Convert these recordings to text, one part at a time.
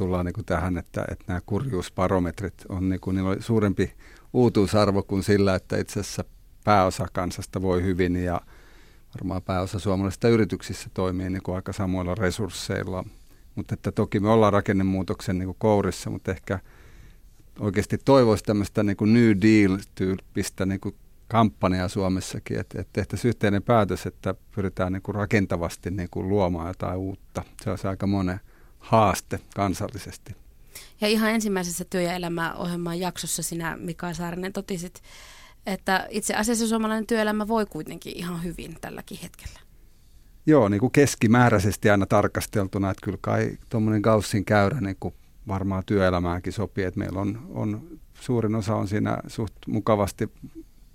tullaan niin kuin tähän, että, että nämä kurjuusbarometrit on, niin kuin, niillä suurempi uutuusarvo kuin sillä, että itse asiassa pääosa kansasta voi hyvin ja varmaan pääosa suomalaisista yrityksissä toimii niin kuin aika samoilla resursseilla. Mutta että toki me ollaan rakennemuutoksen niin kuin kourissa, mutta ehkä oikeasti toivoisi tämmöistä niin kuin New Deal-tyyppistä niin kuin kampanjaa Suomessakin, että, että tehtäisiin yhteinen päätös, että pyritään niin kuin rakentavasti niin kuin luomaan jotain uutta. Se olisi aika monen haaste kansallisesti. Ja ihan ensimmäisessä työ- ja elämäohjelman jaksossa sinä, Mika Saarinen, totisit, että itse asiassa suomalainen työelämä voi kuitenkin ihan hyvin tälläkin hetkellä. Joo, niin kuin keskimääräisesti aina tarkasteltuna, että kyllä kai tuommoinen Gaussin käyrä niin kuin varmaan työelämäänkin sopii, että meillä on, on suurin osa on siinä suht mukavasti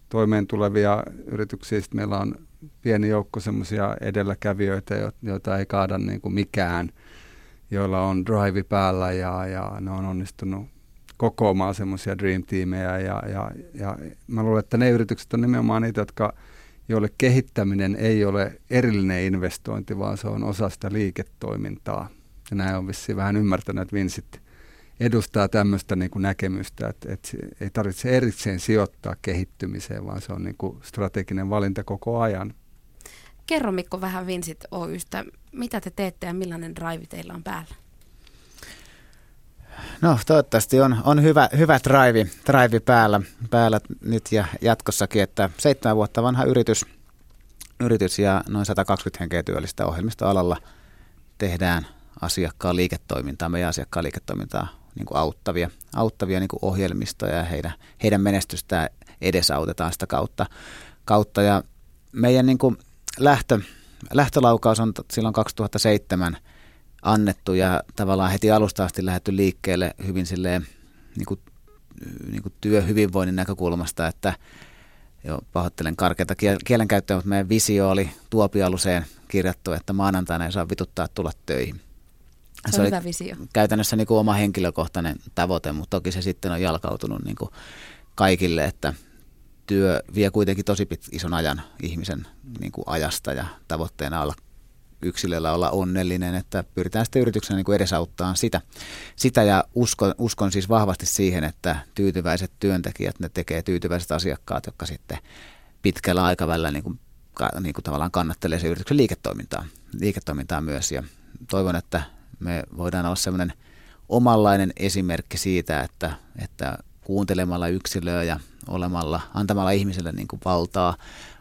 toimeen tulevia yrityksiä. Sitten meillä on pieni joukko semmoisia edelläkävijöitä, joita ei kaada niin kuin mikään, joilla on drive päällä ja, ja ne on onnistunut kokoamaan semmoisia dream teamejä ja, ja, ja mä luulen, että ne yritykset on nimenomaan niitä, jotka, joille kehittäminen ei ole erillinen investointi, vaan se on osa sitä liiketoimintaa. Ja näin on vissiin vähän ymmärtänyt, että Vincent edustaa tämmöistä niin kuin näkemystä, että, että ei tarvitse erikseen sijoittaa kehittymiseen, vaan se on niin kuin strateginen valinta koko ajan. Kerro Mikko vähän Vincent Oystä, mitä te teette ja millainen drive teillä on päällä? No toivottavasti on, on hyvä, hyvä drive, drive päällä, päällä nyt ja jatkossakin, että seitsemän vuotta vanha yritys, yritys ja noin 120 henkeä työllistä ohjelmistoalalla tehdään asiakkaan liiketoimintaa, meidän asiakkaan liiketoimintaa niin kuin auttavia, auttavia niin kuin ohjelmistoja ja heidän, heidän menestystään edesautetaan sitä kautta. kautta. Ja meidän niin kuin lähtö, lähtölaukaus on silloin 2007 annettu ja tavallaan heti alusta asti lähdetty liikkeelle hyvin silleen, niin kuin, niin kuin työhyvinvoinnin näkökulmasta, että jo pahoittelen karkeata kielenkäyttöä, mutta meidän visio oli tuopialuseen kirjattu, että maanantaina ei saa vituttaa tulla töihin. Se, se on hyvä visio. Käytännössä niin kuin oma henkilökohtainen tavoite, mutta toki se sitten on jalkautunut niin kuin kaikille, että työ vie kuitenkin tosi pit, ison ajan ihmisen niin kuin ajasta ja tavoitteena olla yksilöllä olla onnellinen, että pyritään sitten yrityksenä niin edesauttaa sitä. sitä ja uskon, uskon siis vahvasti siihen, että tyytyväiset työntekijät, ne tekee tyytyväiset asiakkaat, jotka sitten pitkällä aikavälillä niin kuin, niin kuin tavallaan kannattelee se yrityksen liiketoimintaa, liiketoimintaa myös ja toivon, että me voidaan olla sellainen omanlainen esimerkki siitä, että, että kuuntelemalla yksilöä ja olemalla, antamalla ihmiselle niin kuin valtaa,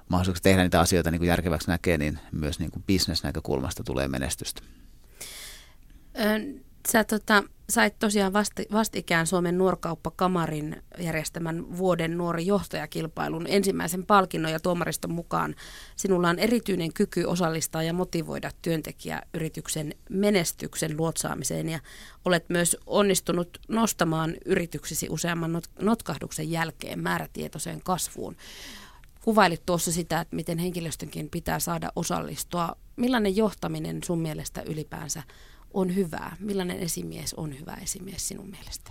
mahdollisuuksia tehdä niitä asioita niin kuin järkeväksi näkee, niin myös niin kuin bisnesnäkökulmasta tulee menestystä. Sä tota, sait tosiaan vasti, vastikään Suomen nuorkauppakamarin järjestämän vuoden nuori johtajakilpailun ensimmäisen palkinnon ja tuomariston mukaan sinulla on erityinen kyky osallistaa ja motivoida työntekijäyrityksen menestyksen luotsaamiseen ja olet myös onnistunut nostamaan yrityksesi useamman not, notkahduksen jälkeen määrätietoiseen kasvuun. Kuvailit tuossa sitä, että miten henkilöstönkin pitää saada osallistua. Millainen johtaminen sun mielestä ylipäänsä on hyvää? Millainen esimies on hyvä esimies sinun mielestä?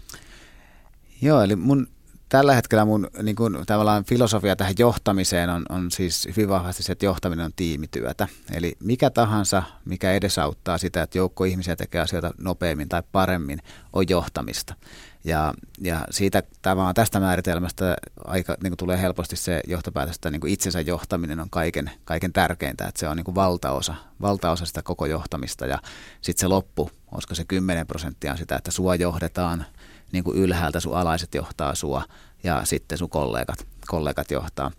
Joo, eli mun tällä hetkellä mun niin kun, tavallaan filosofia tähän johtamiseen on, on siis hyvin vahvasti se, että johtaminen on tiimityötä. Eli mikä tahansa, mikä edesauttaa sitä, että joukko ihmisiä tekee asioita nopeammin tai paremmin, on johtamista. Ja, ja siitä tavallaan tästä määritelmästä aika, niin kuin tulee helposti se johtopäätös, että niin kuin itsensä johtaminen on kaiken, kaiken tärkeintä, että se on niin kuin valtaosa, valtaosa sitä koko johtamista ja sitten se loppu, olisiko se 10 prosenttia on sitä, että sua johdetaan niin kuin ylhäältä, sun alaiset johtaa sua ja sitten sun kollegat, kollegat johtaa,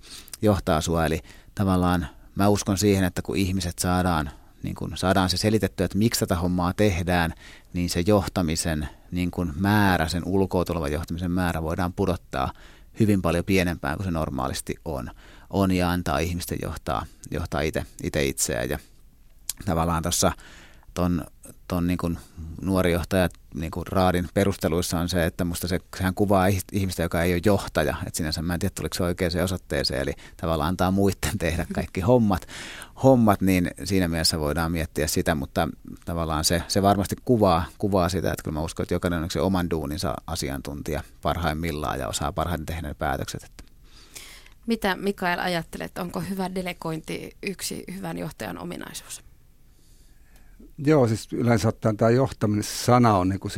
johtaa sua. Eli tavallaan mä uskon siihen, että kun ihmiset saadaan niin kun saadaan se selitettyä, että miksi tätä hommaa tehdään, niin se johtamisen niin kun määrä, sen ulkoa tulevan johtamisen määrä voidaan pudottaa hyvin paljon pienempään kuin se normaalisti on. On ja antaa ihmisten johtaa, johtaa itse, itse itseään. Ja tavallaan tuossa ton, ton niin nuori johtaja niin kuin Raadin perusteluissa on se, että musta se, sehän kuvaa ihmistä, joka ei ole johtaja. Että sinänsä mä en tiedä, tuliko se oikeaan osoitteeseen, eli tavallaan antaa muiden tehdä kaikki hommat, hommat, niin siinä mielessä voidaan miettiä sitä, mutta tavallaan se, se varmasti kuvaa, kuvaa sitä, että kyllä mä uskon, että jokainen on se oman duuninsa asiantuntija parhaimmillaan ja osaa parhaiten tehdä ne päätökset. Mitä Mikael ajattelet, onko hyvä delegointi yksi hyvän johtajan ominaisuus? Joo, siis yleensä ottaen tämä johtaminen sana on niin kuin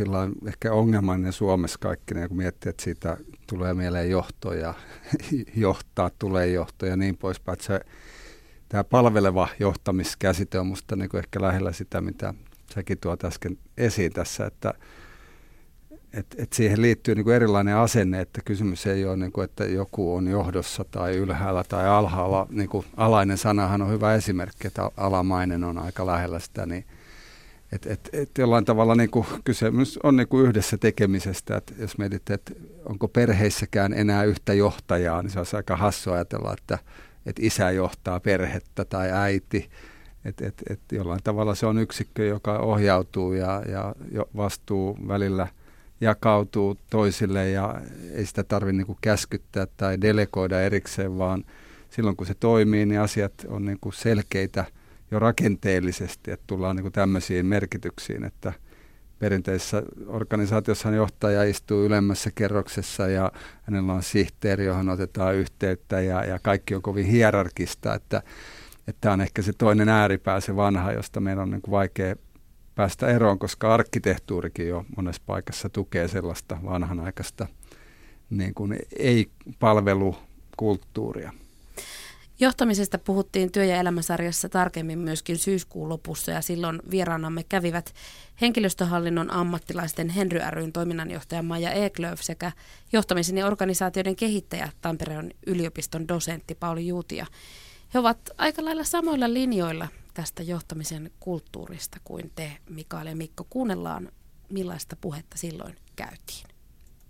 ehkä ongelmallinen Suomessa kaikki, kun miettii, että siitä tulee mieleen johto ja johtaa tulee johto ja niin poispäin. Se, tämä palveleva johtamiskäsite on minusta niin ehkä lähellä sitä, mitä säkin tuot äsken esiin tässä, että et, et siihen liittyy niin kuin erilainen asenne, että kysymys ei ole, niin kuin, että joku on johdossa tai ylhäällä tai alhaalla. Niin kuin alainen sanahan on hyvä esimerkki, että alamainen on aika lähellä sitä, niin et, et, et jollain tavalla niin kuin kysymys on niin kuin yhdessä tekemisestä, että jos mietit, että onko perheissäkään enää yhtä johtajaa, niin se olisi aika hassu ajatella, että, että isä johtaa perhettä tai äiti. Että et, et jollain tavalla se on yksikkö, joka ohjautuu ja, ja vastuu välillä jakautuu toisille ja ei sitä tarvitse niin käskyttää tai delegoida erikseen, vaan silloin kun se toimii, niin asiat on niin kuin selkeitä – jo rakenteellisesti, että tullaan niin kuin tämmöisiin merkityksiin, että perinteisessä organisaatiossa johtaja istuu ylemmässä kerroksessa ja hänellä on sihteeri, johon otetaan yhteyttä ja, ja kaikki on kovin hierarkista, että tämä on ehkä se toinen ääripää, se vanha, josta meidän on niin kuin vaikea päästä eroon, koska arkkitehtuurikin jo monessa paikassa tukee sellaista vanhanaikaista niin kuin ei-palvelukulttuuria. Johtamisesta puhuttiin työ- ja elämäsarjassa tarkemmin myöskin syyskuun lopussa ja silloin vieraanamme kävivät henkilöstöhallinnon ammattilaisten Henry ryn toiminnanjohtaja Maija Eklöf sekä johtamisen ja organisaatioiden kehittäjä Tampereen yliopiston dosentti Pauli Juutia. He ovat aika lailla samoilla linjoilla tästä johtamisen kulttuurista kuin te, Mikael ja Mikko. Kuunnellaan, millaista puhetta silloin käytiin.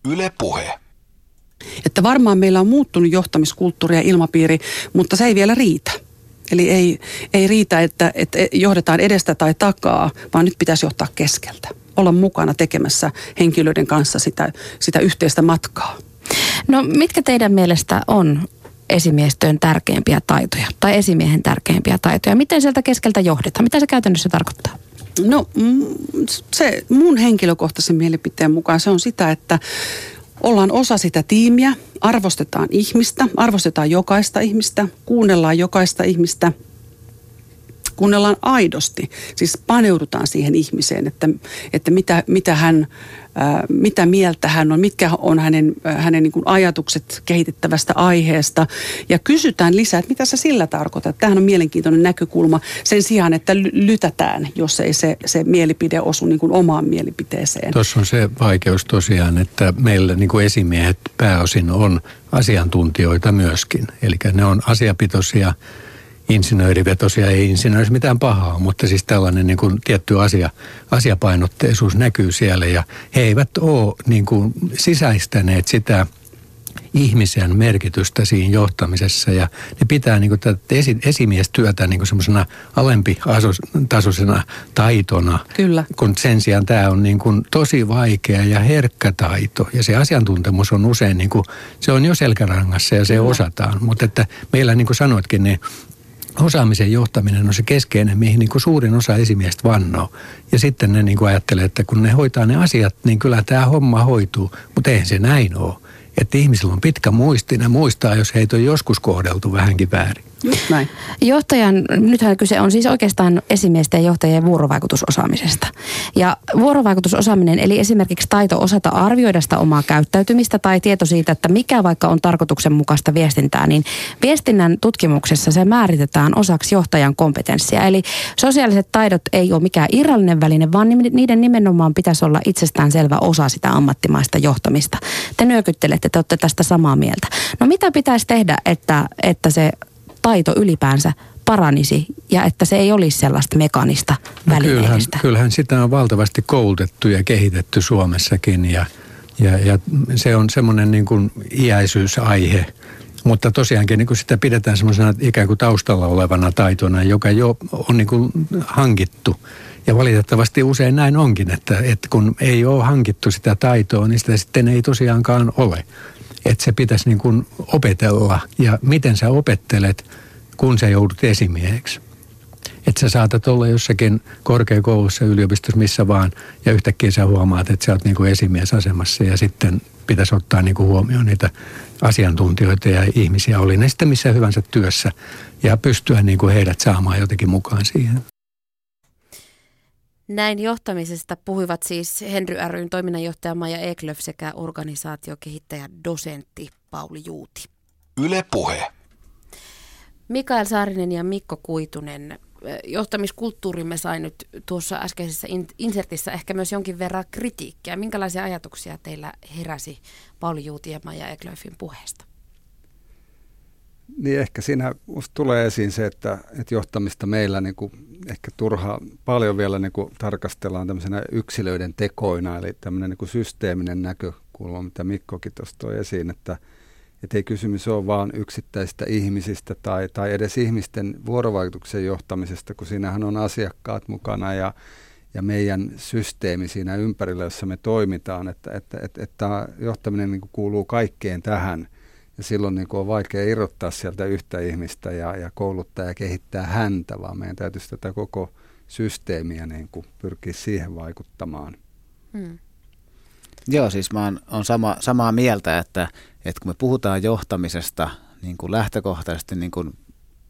Yle Puhe. Että varmaan meillä on muuttunut johtamiskulttuuri ja ilmapiiri, mutta se ei vielä riitä. Eli ei, ei riitä, että, että johdetaan edestä tai takaa, vaan nyt pitäisi johtaa keskeltä. Olla mukana tekemässä henkilöiden kanssa sitä, sitä yhteistä matkaa. No mitkä teidän mielestä on esimiestyön tärkeimpiä taitoja tai esimiehen tärkeimpiä taitoja? Miten sieltä keskeltä johdetaan? Mitä se käytännössä tarkoittaa? No se mun henkilökohtaisen mielipiteen mukaan se on sitä, että ollaan osa sitä tiimiä, arvostetaan ihmistä, arvostetaan jokaista ihmistä, kuunnellaan jokaista ihmistä, kuunnellaan aidosti, siis paneudutaan siihen ihmiseen, että, että mitä, mitä hän mitä mieltä hän on, mitkä on hänen, hänen niin ajatukset kehitettävästä aiheesta. Ja kysytään lisää, että mitä sä sillä tarkoitat. Tämähän on mielenkiintoinen näkökulma sen sijaan, että lytätään, jos ei se, se mielipide osu niin kuin omaan mielipiteeseen. Tuossa on se vaikeus tosiaan, että meillä niin kuin esimiehet pääosin on asiantuntijoita myöskin. Eli ne on asiapitoisia insinöörivetosia, ei insinöörissä mitään pahaa, mutta siis tällainen niin kuin tietty asia, asiapainotteisuus näkyy siellä ja he eivät ole niin kuin sisäistäneet sitä ihmisen merkitystä siinä johtamisessa ja ne pitää niin kuin tätä esi- esimiestyötä niin kuin semmoisena alempi-tasoisena taitona. Kyllä. Kun sen sijaan tämä on niin kuin tosi vaikea ja herkkä taito ja se asiantuntemus on usein niin kuin, se on jo selkärangassa ja se Kyllä. osataan. Mutta että meillä niin kuin sanoitkin, niin osaamisen johtaminen on se keskeinen, mihin niin kuin suurin osa esimiestä vannoo. Ja sitten ne niin kuin ajattelee, että kun ne hoitaa ne asiat, niin kyllä tämä homma hoituu. Mutta eihän se näin ole. Että ihmisillä on pitkä muisti, ne muistaa, jos heitä on joskus kohdeltu vähänkin väärin. Just näin. Johtajan, nythän kyse on siis oikeastaan esimiesten ja johtajien vuorovaikutusosaamisesta. Ja vuorovaikutusosaaminen, eli esimerkiksi taito osata arvioida sitä omaa käyttäytymistä tai tieto siitä, että mikä vaikka on tarkoituksenmukaista viestintää, niin viestinnän tutkimuksessa se määritetään osaksi johtajan kompetenssia. Eli sosiaaliset taidot ei ole mikään irrallinen väline, vaan niiden nimenomaan pitäisi olla itsestään selvä osa sitä ammattimaista johtamista. Te nyökyttelette, te olette tästä samaa mieltä. No mitä pitäisi tehdä, että, että se taito ylipäänsä paranisi ja että se ei olisi sellaista mekanista no kyllähän, kyllähän sitä on valtavasti koulutettu ja kehitetty Suomessakin ja, ja, ja se on semmoinen niin kuin iäisyysaihe. Mutta tosiaankin niin kuin sitä pidetään semmoisena ikään kuin taustalla olevana taitona, joka jo on niin kuin hankittu. Ja valitettavasti usein näin onkin, että, että kun ei ole hankittu sitä taitoa, niin sitä sitten ei tosiaankaan ole että se pitäisi niin kuin opetella ja miten sä opettelet, kun sä joudut esimieheksi. Että sä saatat olla jossakin korkeakoulussa, yliopistossa, missä vaan, ja yhtäkkiä sä huomaat, että sä oot niin kuin esimiesasemassa ja sitten pitäisi ottaa niin kuin huomioon niitä asiantuntijoita ja ihmisiä, oli ne sitten missä hyvänsä työssä, ja pystyä niin kuin heidät saamaan jotenkin mukaan siihen. Näin johtamisesta puhuivat siis Henry ryn toiminnanjohtaja Maja Eklöf sekä organisaatiokehittäjä dosentti Pauli Juuti. Yle Puhe. Mikael Saarinen ja Mikko Kuitunen, johtamiskulttuurimme sai nyt tuossa äskeisessä insertissä ehkä myös jonkin verran kritiikkiä. Minkälaisia ajatuksia teillä heräsi Pauli Juuti ja Maja Eklöfin puheesta? Niin ehkä siinä tulee esiin se, että, että johtamista meillä niin kuin ehkä turha paljon vielä niin kuin tarkastellaan tämmöisenä yksilöiden tekoina, eli tämmöinen niin kuin systeeminen näkökulma, mitä Mikkokin tuossa toi esiin, että, että ei kysymys ole vain yksittäisistä ihmisistä tai, tai edes ihmisten vuorovaikutuksen johtamisesta, kun siinähän on asiakkaat mukana ja, ja meidän systeemi siinä ympärillä, jossa me toimitaan, että, että, että, että johtaminen niin kuin kuuluu kaikkeen tähän – ja silloin niin kuin on vaikea irrottaa sieltä yhtä ihmistä ja, ja kouluttaa ja kehittää häntä, vaan meidän täytyisi tätä koko systeemiä niin kuin pyrkiä siihen vaikuttamaan. Hmm. Joo, siis mä oon, on sama, samaa mieltä, että, että kun me puhutaan johtamisesta niin kuin lähtökohtaisesti niin kuin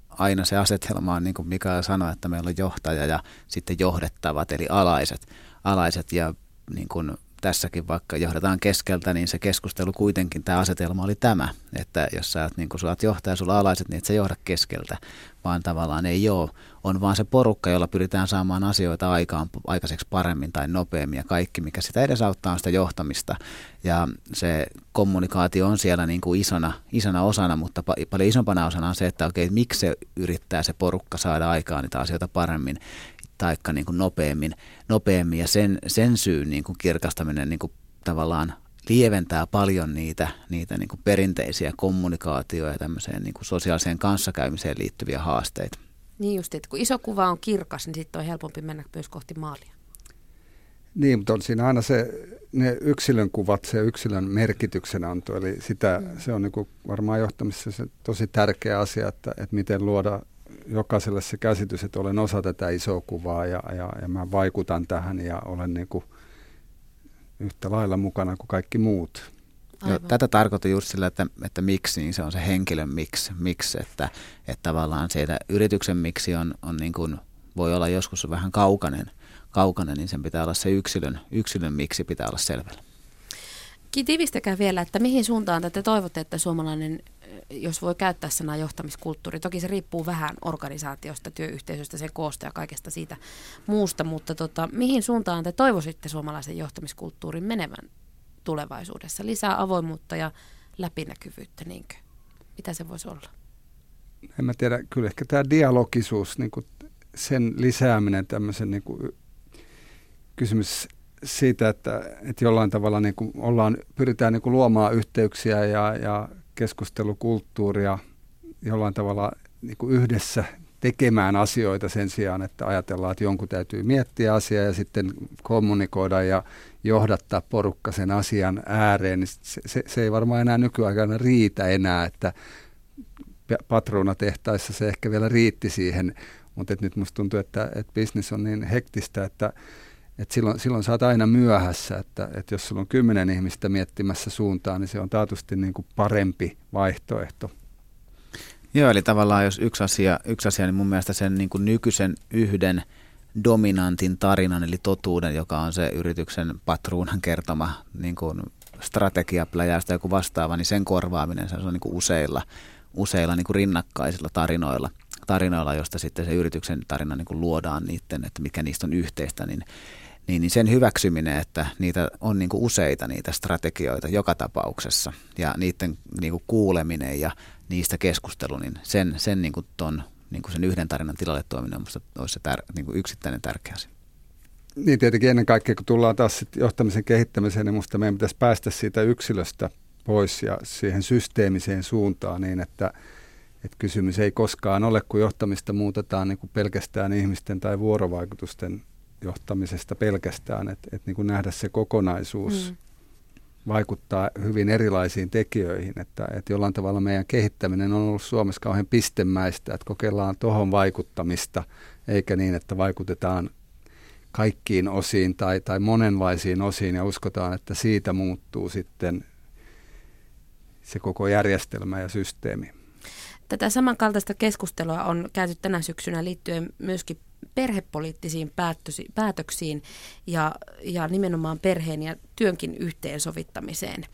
aina se asetelma on, niin kuin Mikael sanoi, että meillä on johtaja ja sitten johdettavat, eli alaiset. alaiset ja niin kuin tässäkin vaikka johdetaan keskeltä, niin se keskustelu kuitenkin, tämä asetelma oli tämä, että jos sä oot, niin kun sä oot johtaja, sulla alaiset, niin et sä johda keskeltä, vaan tavallaan ei ole, on vaan se porukka, jolla pyritään saamaan asioita aikaan, aikaiseksi paremmin tai nopeammin ja kaikki, mikä sitä edesauttaa on sitä johtamista. Ja se kommunikaatio on siellä niin kuin isona, isona osana, mutta pa- paljon isompana osana on se, että okei, miksi se yrittää se porukka saada aikaan niitä asioita paremmin taikka niin kuin nopeammin, nopeammin ja sen, sen syyn niin kuin kirkastaminen niin kuin tavallaan lieventää paljon niitä, niitä niin kuin perinteisiä kommunikaatioja ja tämmöiseen niin kuin sosiaaliseen kanssakäymiseen liittyviä haasteita. Niin just, että kun iso kuva on kirkas, niin sitten on helpompi mennä myös kohti maalia. Niin, mutta on siinä aina se, ne yksilön kuvat, se yksilön merkityksen anto, eli sitä, mm. se on niin kuin varmaan johtamisessa se tosi tärkeä asia, että, että miten luoda jokaiselle se käsitys, että olen osa tätä isoa kuvaa ja, ja, ja mä vaikutan tähän ja olen niin kuin yhtä lailla mukana kuin kaikki muut. Joo, tätä tarkoitan just sillä, että, että miksi, niin se on se henkilön miksi, miksi että, että tavallaan siitä yrityksen miksi on, on niin kuin, voi olla joskus vähän kaukainen, kaukainen, niin sen pitää olla se yksilön, yksilön miksi pitää olla selvällä. Tiivistäkää vielä, että mihin suuntaan te toivotte, että suomalainen jos voi käyttää sanaa johtamiskulttuuri. Toki se riippuu vähän organisaatiosta, työyhteisöstä, sen koosta ja kaikesta siitä muusta, mutta tota, mihin suuntaan te toivoisitte suomalaisen johtamiskulttuurin menevän tulevaisuudessa? Lisää avoimuutta ja läpinäkyvyyttä, niinkö? Mitä se voisi olla? En mä tiedä, kyllä ehkä tämä dialogisuus, niin sen lisääminen, tämmöisen niin kuin kysymys siitä, että, että jollain tavalla niin kuin ollaan, pyritään niin kuin luomaan yhteyksiä ja, ja keskustelukulttuuria jollain tavalla niin kuin yhdessä tekemään asioita sen sijaan, että ajatellaan, että jonkun täytyy miettiä asiaa ja sitten kommunikoida ja johdattaa porukka sen asian ääreen, niin se, se, se ei varmaan enää nykyaikana riitä enää, että patruunatehtaissa se ehkä vielä riitti siihen, mutta nyt musta tuntuu, että, että business on niin hektistä, että et silloin, silloin sä oot aina myöhässä, että, että jos sulla on kymmenen ihmistä miettimässä suuntaan, niin se on taatusti niin kuin parempi vaihtoehto. Joo, eli tavallaan jos yksi asia, yksi asia niin mun mielestä sen niin kuin nykyisen yhden dominantin tarinan, eli totuuden, joka on se yrityksen patruunan kertoma niin kuin strategiapläjästä joku vastaava, niin sen korvaaminen se on niin kuin useilla, useilla niin kuin rinnakkaisilla tarinoilla, tarinoilla, josta sitten se yrityksen tarina niin kuin luodaan niiden, että mikä niistä on yhteistä, niin niin, niin sen hyväksyminen, että niitä on niin kuin useita niitä strategioita joka tapauksessa ja niiden niin kuin kuuleminen ja niistä keskustelu, niin sen, sen, niin kuin ton, niin kuin sen yhden tarinan tilalle tuominen on olisi se tär, niin kuin yksittäinen tärkeä asia. Niin tietenkin ennen kaikkea, kun tullaan taas sit johtamisen kehittämiseen, niin minusta meidän pitäisi päästä siitä yksilöstä pois ja siihen systeemiseen suuntaan niin, että, että kysymys ei koskaan ole, kun johtamista muutetaan niin kuin pelkästään ihmisten tai vuorovaikutusten johtamisesta pelkästään, että, että niin nähdä se kokonaisuus mm. vaikuttaa hyvin erilaisiin tekijöihin, että, että jollain tavalla meidän kehittäminen on ollut Suomessa kauhean pistemäistä, että kokeillaan tuohon vaikuttamista, eikä niin, että vaikutetaan kaikkiin osiin tai, tai monenlaisiin osiin ja uskotaan, että siitä muuttuu sitten se koko järjestelmä ja systeemi. Tätä samankaltaista keskustelua on käyty tänä syksynä liittyen myöskin perhepoliittisiin päätöksiin ja, ja nimenomaan perheen ja työnkin yhteensovittamiseen.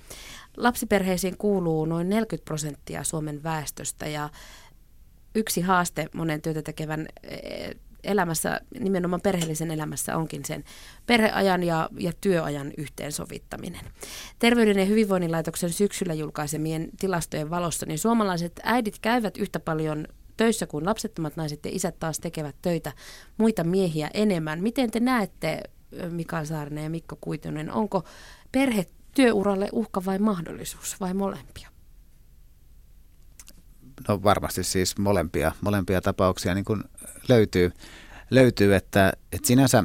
Lapsiperheisiin kuuluu noin 40 prosenttia Suomen väestöstä ja yksi haaste monen työtä tekevän eh, elämässä, nimenomaan perheellisen elämässä onkin sen perheajan ja, ja työajan yhteensovittaminen. Terveyden ja hyvinvoinnin laitoksen syksyllä julkaisemien tilastojen valossa, niin suomalaiset äidit käyvät yhtä paljon töissä kuin lapsettomat naiset ja isät taas tekevät töitä muita miehiä enemmän. Miten te näette, Mikael Saarinen ja Mikko Kuitunen, onko perhe työuralle uhka vai mahdollisuus vai molempia? No varmasti siis molempia, molempia tapauksia niin kuin löytyy, löytyy että, että sinänsä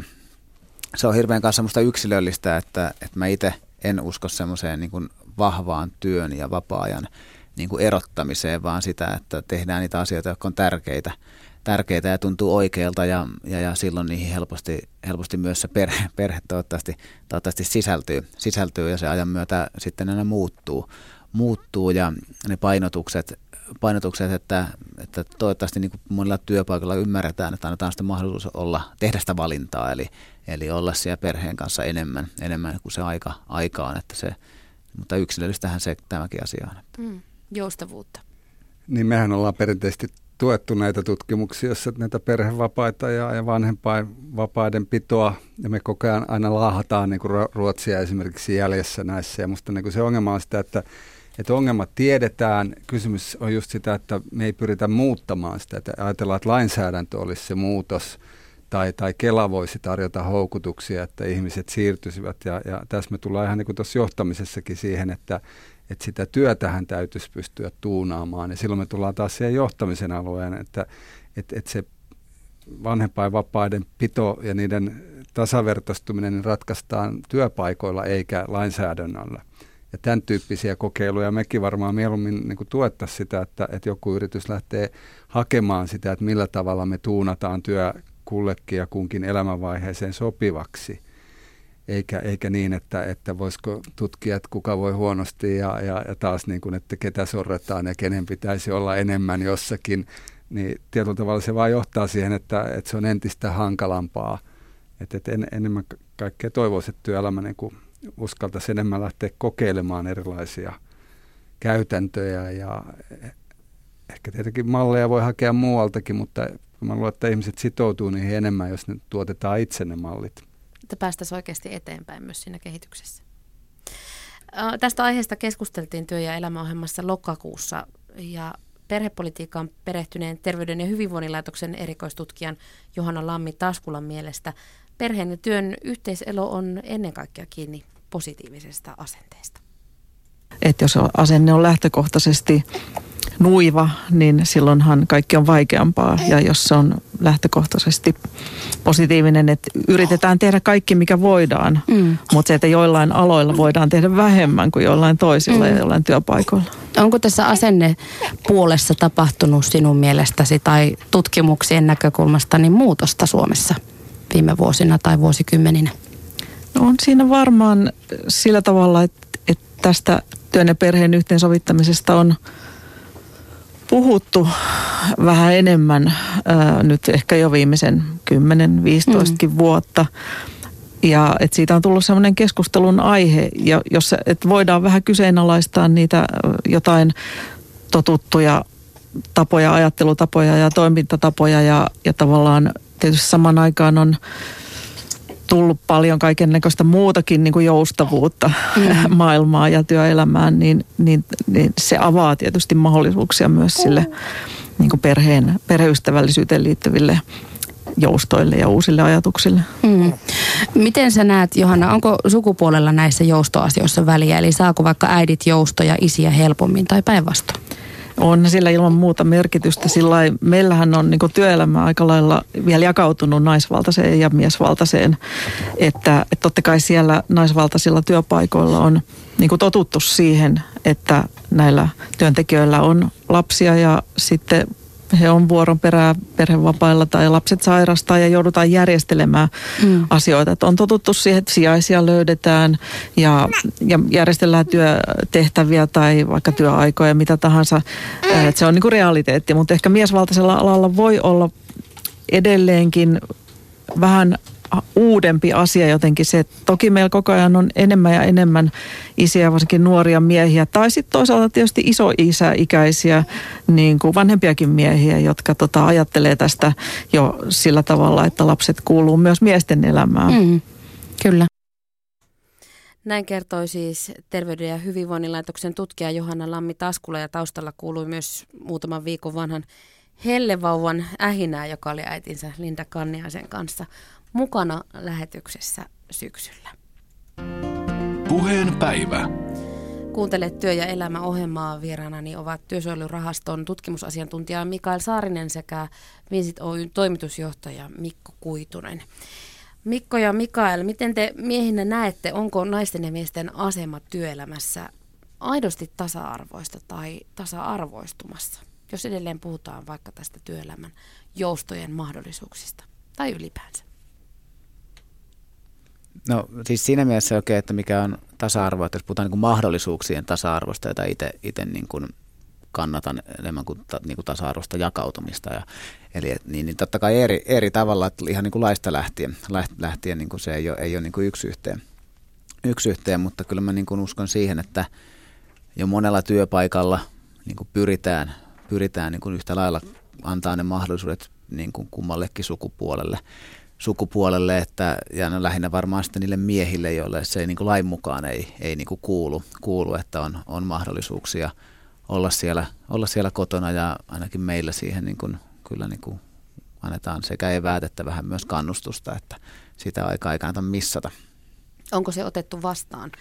se on hirveän kanssa semmoista yksilöllistä, että, että mä itse en usko semmoiseen niin vahvaan työn ja vapaa-ajan niin kuin erottamiseen, vaan sitä, että tehdään niitä asioita, jotka on tärkeitä, tärkeitä ja tuntuu oikealta ja, ja, ja silloin niihin helposti, helposti myös se perhe, perhe toivottavasti, toivottavasti sisältyy, sisältyy ja se ajan myötä sitten aina muuttuu, muuttuu ja ne painotukset, painotukset että, että toivottavasti niin kuin monilla työpaikalla ymmärretään, että annetaan sitä mahdollisuus olla, tehdä sitä valintaa, eli, eli olla siellä perheen kanssa enemmän, enemmän kuin se aika, aika on, että se, mutta yksilöllistähän se tämäkin asia on. Mm joustavuutta? Niin mehän ollaan perinteisesti tuettu näitä tutkimuksia, jossa näitä perhevapaita ja, vanhempainvapaiden pitoa, ja me koko ajan aina laahataan niin kuin Ruotsia esimerkiksi jäljessä näissä, ja musta niin kuin se ongelma on sitä, että, että ongelmat tiedetään, kysymys on just sitä, että me ei pyritä muuttamaan sitä, että ajatellaan, että lainsäädäntö olisi se muutos, tai, tai Kela voisi tarjota houkutuksia, että ihmiset siirtyisivät, ja, ja tässä me tullaan ihan niin kuin tuossa johtamisessakin siihen, että että sitä työtähän täytyisi pystyä tuunaamaan. Ja silloin me tullaan taas siihen johtamisen alueen, että, että, että se vanhempainvapaiden pito ja niiden tasavertaistuminen ratkaistaan työpaikoilla eikä lainsäädännöllä. Ja tämän tyyppisiä kokeiluja mekin varmaan mieluummin niin tuettaisiin sitä, että, että joku yritys lähtee hakemaan sitä, että millä tavalla me tuunataan työ kullekin ja kunkin elämänvaiheeseen sopivaksi eikä, eikä niin, että, että voisiko tutkijat, kuka voi huonosti ja, ja, ja taas niin kuin, että ketä sorretaan ja kenen pitäisi olla enemmän jossakin, niin tietyllä tavalla se vaan johtaa siihen, että, että se on entistä hankalampaa. Että, että en, enemmän kaikkea toivoisi, että työelämä niin kuin uskaltaisi enemmän lähteä kokeilemaan erilaisia käytäntöjä ja ehkä tietenkin malleja voi hakea muualtakin, mutta mä luulen, että ihmiset sitoutuu niihin enemmän, jos ne tuotetaan itse ne mallit että päästäisiin oikeasti eteenpäin myös siinä kehityksessä. Tästä aiheesta keskusteltiin työ- ja elämäohjelmassa lokakuussa ja perhepolitiikkaan perehtyneen Terveyden ja hyvinvoinnin laitoksen erikoistutkijan Johanna Lammi Taskulan mielestä perheen ja työn yhteiselo on ennen kaikkea kiinni positiivisesta asenteesta. Että jos asenne on lähtökohtaisesti nuiva, niin silloinhan kaikki on vaikeampaa. Ja jos se on lähtökohtaisesti positiivinen, että yritetään tehdä kaikki, mikä voidaan, mm. mutta se, että joillain aloilla voidaan tehdä vähemmän kuin joillain toisilla mm. ja joillain työpaikoilla. Onko tässä asenne puolessa tapahtunut sinun mielestäsi tai tutkimuksien näkökulmasta niin muutosta Suomessa viime vuosina tai vuosikymmeninä? No on siinä varmaan sillä tavalla, että, että tästä työn ja perheen yhteensovittamisesta on – puhuttu vähän enemmän ää, nyt ehkä jo viimeisen 10-15 mm. vuotta. Ja että siitä on tullut sellainen keskustelun aihe, jossa että voidaan vähän kyseenalaistaa niitä jotain totuttuja tapoja, ajattelutapoja ja toimintatapoja ja, ja tavallaan tietysti saman aikaan on tullut paljon kaiken näköistä muutakin niin kuin joustavuutta mm. maailmaa ja työelämään, niin, niin, niin se avaa tietysti mahdollisuuksia myös sille niin kuin perheen, perheystävällisyyteen liittyville joustoille ja uusille ajatuksille. Mm. Miten sä näet, Johanna, onko sukupuolella näissä joustoasioissa väliä? Eli saako vaikka äidit joustoja isiä helpommin tai päinvastoin? On sillä ilman muuta merkitystä. Sillä meillähän on niin työelämä aika lailla vielä jakautunut naisvaltaiseen ja miesvaltaiseen. Että, että totta kai siellä naisvaltaisilla työpaikoilla on niin totuttu siihen, että näillä työntekijöillä on lapsia ja sitten he on vuoron perään perhevapailla tai lapset sairastaa ja joudutaan järjestelemään mm. asioita. Että on totuttu siihen, että sijaisia löydetään ja, ja järjestellään työtehtäviä tai vaikka työaikoja, mitä tahansa. Että se on niin kuin realiteetti, mutta ehkä miesvaltaisella alalla voi olla edelleenkin vähän uudempi asia jotenkin se, että toki meillä koko ajan on enemmän ja enemmän isiä, varsinkin nuoria miehiä, tai sitten toisaalta tietysti isoisäikäisiä, niin kuin vanhempiakin miehiä, jotka tota, ajattelee tästä jo sillä tavalla, että lapset kuuluu myös miesten elämään. Mm, kyllä. Näin kertoi siis Terveyden ja hyvinvoinnin laitoksen tutkija Johanna Lammi Taskula ja taustalla kuului myös muutaman viikon vanhan Hellevauvan ähinää, joka oli äitinsä Linda Kanniaisen kanssa mukana lähetyksessä syksyllä. Puheen päivä. Kuuntelet työ- ja elämäohjelmaa vieraanani ovat työsuojelurahaston tutkimusasiantuntija Mikael Saarinen sekä Visit Oyn toimitusjohtaja Mikko Kuitunen. Mikko ja Mikael, miten te miehinä näette, onko naisten ja miesten asema työelämässä aidosti tasa-arvoista tai tasa-arvoistumassa, jos edelleen puhutaan vaikka tästä työelämän joustojen mahdollisuuksista tai ylipäänsä? No siis siinä mielessä oikein, okay, että mikä on tasa-arvo, että jos puhutaan niin mahdollisuuksien tasa-arvosta, jota itse niin kuin kannatan enemmän kuin, ta, niin kuin tasa-arvosta jakautumista. Ja, eli niin, niin totta kai eri, eri tavalla, että ihan niin kuin laista lähtien, lähtien niin kuin se ei ole, ei ole niin kuin yksi yhteen, yksi yhteen, mutta kyllä mä niin kuin uskon siihen, että jo monella työpaikalla niin kuin pyritään, pyritään niin kuin yhtä lailla antaa ne mahdollisuudet niin kuin kummallekin sukupuolelle sukupuolelle, että, ja no lähinnä varmaan sitten niille miehille, joille se ei niin kuin lain mukaan ei, ei niin kuin kuulu, kuulu, että on, on mahdollisuuksia olla siellä, olla siellä kotona ja ainakin meillä siihen niin kuin, kyllä niin kuin annetaan sekä eväät että vähän myös kannustusta, että sitä aikaa ei kannata missata. Onko se otettu vastaan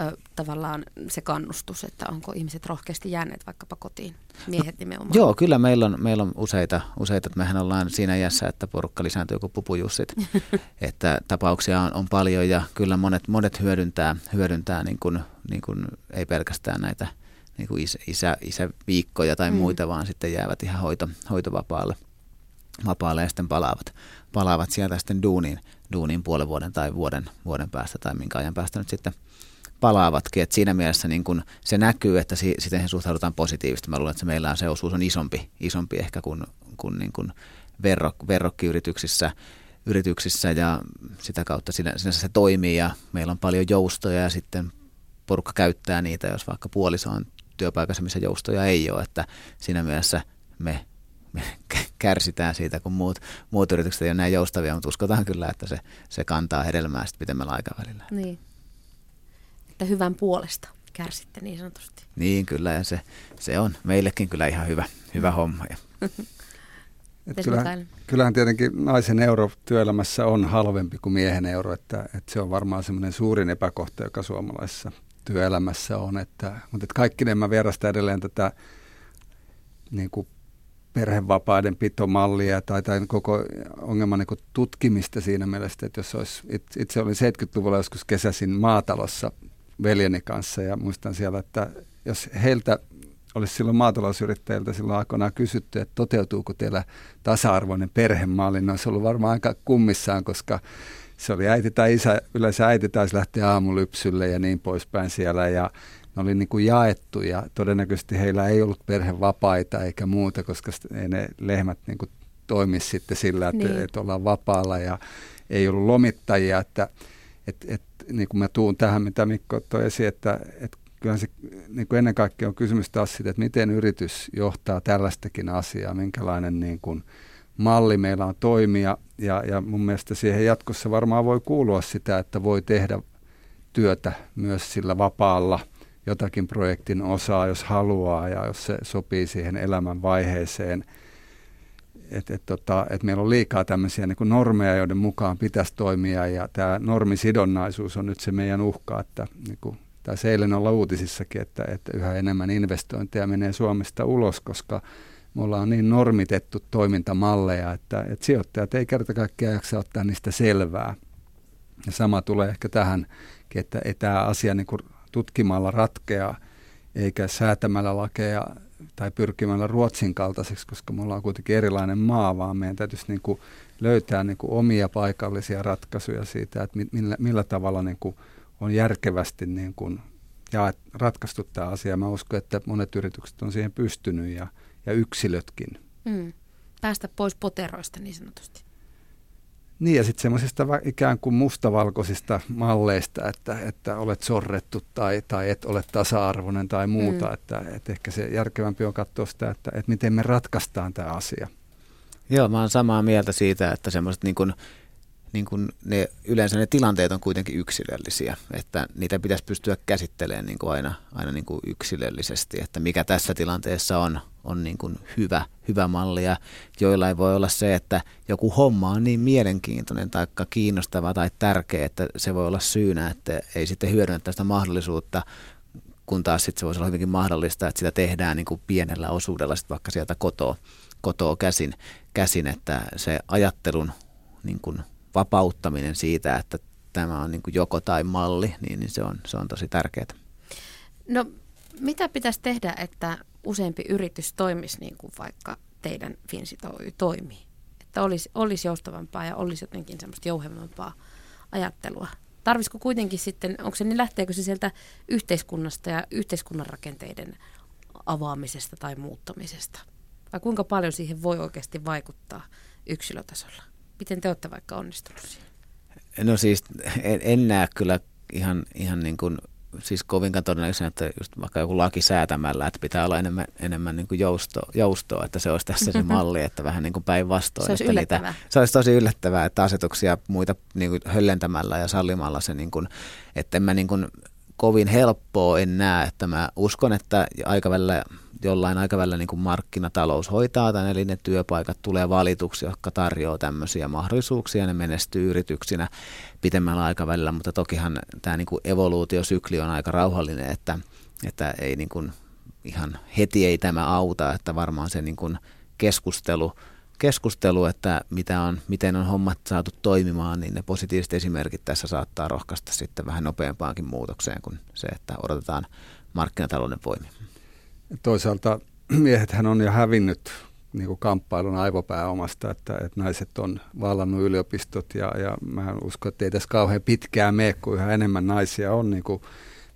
ö, tavallaan se kannustus, että onko ihmiset rohkeasti jääneet vaikkapa kotiin, miehet nimenomaan? Joo, kyllä meillä on, meillä on useita, useita, että mehän ollaan siinä iässä, että porukka lisääntyy kuin pupujussit, että tapauksia on, on paljon ja kyllä monet, monet hyödyntää, hyödyntää niin kuin, niin kuin, ei pelkästään näitä niin kuin isä, isä, isäviikkoja tai mm. muita, vaan sitten jäävät ihan hoito, hoitovapaalle vapaalle ja sitten palaavat, palaavat sieltä sitten duuniin, duuniin puolen vuoden tai vuoden, vuoden päästä tai minkä ajan päästä nyt sitten palaavatkin. Et siinä mielessä niin kun se näkyy, että si- siihen suhtaudutaan positiivisesti. Mä luulen, että se meillä on se osuus on isompi, isompi ehkä kuin, kuin, niin kuin verrok, verrokkiyrityksissä yrityksissä ja sitä kautta sinänsä se toimii ja meillä on paljon joustoja ja sitten porukka käyttää niitä, jos vaikka puoliso on työpaikassa, missä joustoja ei ole, että siinä mielessä me, me kärsitään siitä, kun muut, muut yritykset ei ole näin joustavia, mutta uskotaan kyllä, että se, se kantaa hedelmää sitten pitemmällä aikavälillä. Niin että hyvän puolesta kärsitte niin sanotusti. Niin kyllä ja se, se on meillekin kyllä ihan hyvä, hyvä homma. Et kyllähän, kyllähän tietenkin naisen euro työelämässä on halvempi kuin miehen euro, että, että se on varmaan semmoinen suurin epäkohta, joka suomalaisessa työelämässä on. Että, mutta että kaikki ne mä vierastan edelleen tätä niin kuin perhevapaiden pitomallia tai, tai koko ongelman niin tutkimista siinä mielessä, että jos olisi, itse olin 70-luvulla joskus kesäsin maatalossa veljeni kanssa ja muistan siellä, että jos heiltä olisi silloin maatalousyrittäjiltä silloin aikoinaan kysytty, että toteutuuko teillä tasa-arvoinen perhemalli, niin olisi ollut varmaan aika kummissaan, koska se oli äiti tai isä, yleensä äiti taisi lähteä aamulypsylle ja niin poispäin siellä ja ne oli niin kuin jaettu ja todennäköisesti heillä ei ollut perhevapaita eikä muuta, koska ei ne lehmät niin kuin toimi sitten sillä, että, niin. että ollaan vapaalla ja ei ollut lomittajia, että et, et, niin kuin mä tuun tähän, mitä Mikko toi esiin, että, että kyllä se niin kuin ennen kaikkea on kysymys taas siitä, että miten yritys johtaa tällaistakin asiaa, minkälainen niin kuin malli meillä on toimia. Ja, ja mun mielestä siihen jatkossa varmaan voi kuulua sitä, että voi tehdä työtä myös sillä vapaalla jotakin projektin osaa, jos haluaa ja jos se sopii siihen elämän vaiheeseen – että et, tota, et meillä on liikaa tämmöisiä niin kuin normeja, joiden mukaan pitäisi toimia ja tämä normisidonnaisuus on nyt se meidän uhka, että niin kuin, taisi eilen olla uutisissakin, että, että yhä enemmän investointeja menee Suomesta ulos, koska me ollaan niin normitettu toimintamalleja, että, että sijoittajat ei kerta kaikkiaan jaksa ottaa niistä selvää. Ja sama tulee ehkä tähän, että, että tämä asia niin kuin tutkimalla ratkeaa, eikä säätämällä lakeja tai pyrkimällä Ruotsin kaltaiseksi, koska me ollaan kuitenkin erilainen maa, vaan meidän täytyisi niin kuin löytää niin kuin omia paikallisia ratkaisuja siitä, että millä, millä tavalla niin kuin on järkevästi niin kuin ja ratkaistu tämä asia. Mä uskon, että monet yritykset on siihen pystynyt ja, ja yksilötkin. Mm. Päästä pois poteroista niin sanotusti. Niin ja sitten semmoisista ikään kuin mustavalkoisista malleista, että, että olet sorrettu tai, tai et ole tasa-arvoinen tai muuta. Mm. Että, että ehkä se järkevämpi on katsoa sitä, että, että miten me ratkaistaan tämä asia. Joo, mä oon samaa mieltä siitä, että semmoiset niin kuin niin kuin ne, yleensä ne tilanteet on kuitenkin yksilöllisiä, että niitä pitäisi pystyä käsittelemään niin kuin aina, aina niin kuin yksilöllisesti, että mikä tässä tilanteessa on, on niin kuin hyvä, hyvä malli ja joilla ei voi olla se, että joku homma on niin mielenkiintoinen tai kiinnostava tai tärkeä, että se voi olla syynä, että ei sitten hyödynnetä tästä mahdollisuutta, kun taas sitten se voisi olla hyvinkin mahdollista, että sitä tehdään niin kuin pienellä osuudella sitten vaikka sieltä kotoa, kotoa käsin, käsin, että se ajattelun niin kuin vapauttaminen siitä, että tämä on niin kuin joko tai malli, niin, niin se, on, se on tosi tärkeää. No mitä pitäisi tehdä, että useampi yritys toimisi niin kuin vaikka teidän Finsit Oy toimii? Että olisi, olisi joustavampaa ja olisi jotenkin semmoista jouhevampaa ajattelua. Tarvisiko kuitenkin sitten, onko se niin lähteekö se sieltä yhteiskunnasta ja yhteiskunnan rakenteiden avaamisesta tai muuttamisesta? Vai kuinka paljon siihen voi oikeasti vaikuttaa yksilötasolla? Miten te olette vaikka onnistunut siinä? No siis en, en näe kyllä ihan, ihan niin kuin, siis kovinkaan todennäköisenä, että just vaikka joku laki säätämällä, että pitää olla enemmän, enemmän niin kuin jousto, joustoa, että se olisi tässä se malli, että vähän niin kuin päinvastoin. Se olisi että yllättävää. Niitä, se olisi tosi yllättävää, että asetuksia muita niin kuin höllentämällä ja sallimalla se, niin kuin, että en mä niin kuin, kovin helppoa en näe, että mä uskon, että aikavälillä jollain aikavälillä niin kuin markkinatalous hoitaa tämän, eli ne työpaikat tulee valituksi, jotka tarjoaa tämmöisiä mahdollisuuksia, ne menestyy yrityksinä pitemmällä aikavälillä, mutta tokihan tämä niin kuin evoluutiosykli on aika rauhallinen, että, että ei niin kuin ihan heti ei tämä auta, että varmaan se niin kuin keskustelu, keskustelu, että mitä on, miten on hommat saatu toimimaan, niin ne positiiviset esimerkit tässä saattaa rohkaista sitten vähän nopeampaankin muutokseen kuin se, että odotetaan markkinatalouden voimia. Toisaalta miehethän on jo hävinnyt niin kuin kamppailun aivopääomasta, että, että naiset on vallannut yliopistot ja, ja mä uskon, että ei tässä kauhean pitkään mene, kun yhä enemmän naisia on niin kuin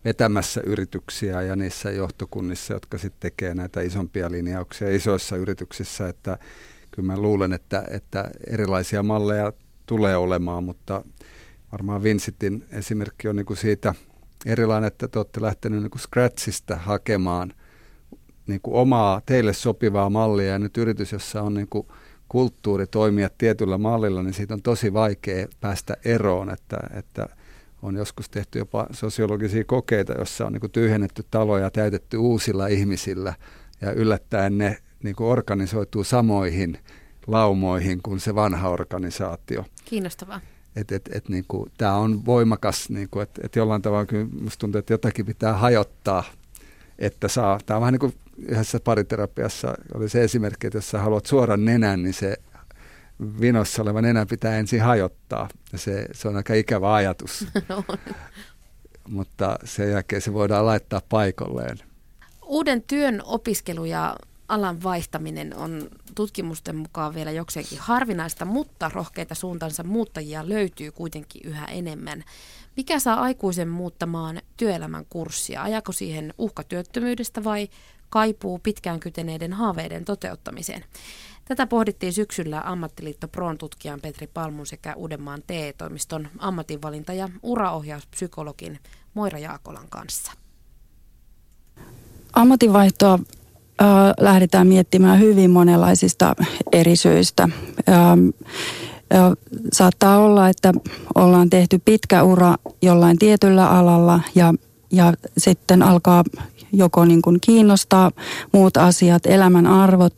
vetämässä yrityksiä ja niissä johtokunnissa, jotka sitten tekee näitä isompia linjauksia isoissa yrityksissä, että kyllä mä luulen, että, että erilaisia malleja tulee olemaan, mutta varmaan Vincentin esimerkki on niin kuin siitä erilainen, että te olette lähtenyt niin scratchista hakemaan – niin kuin omaa teille sopivaa mallia. Ja nyt yritys, jossa on niin kuin kulttuuri toimia tietyllä mallilla, niin siitä on tosi vaikea päästä eroon, että, että on joskus tehty jopa sosiologisia kokeita, jossa on niin tyhjennetty taloja täytetty uusilla ihmisillä ja yllättäen ne niin kuin organisoituu samoihin laumoihin kuin se vanha organisaatio. Kiinnostavaa. Et, et, et, niin kuin, tämä on voimakas, niin kuin, että et jollain tavalla kyllä musta tuntuu, että jotakin pitää hajottaa, että saa, tämä on vähän niin kuin yhdessä pariterapiassa oli se esimerkki, että jos sä haluat suoran nenän, niin se vinossa oleva nenä pitää ensin hajottaa. Ja se, se on aika ikävä ajatus. Mutta sen jälkeen se voidaan laittaa paikalleen. Uuden työn opiskelu ja alan vaihtaminen on tutkimusten mukaan vielä jokseenkin harvinaista, mutta rohkeita suuntansa muuttajia löytyy kuitenkin yhä enemmän. Mikä saa aikuisen muuttamaan työelämän kurssia? Ajako siihen uhkatyöttömyydestä vai kaipuu pitkään kyteneiden haaveiden toteuttamiseen. Tätä pohdittiin syksyllä Ammattiliitto Proon tutkijan Petri Palmun sekä Uudenmaan TE-toimiston ammatinvalinta- ja uraohjauspsykologin Moira Jaakolan kanssa. Ammatinvaihtoa äh, lähdetään miettimään hyvin monenlaisista eri syistä. Saattaa olla, että ollaan tehty pitkä ura jollain tietyllä alalla ja, ja sitten alkaa joko niin kuin kiinnostaa muut asiat, elämän arvot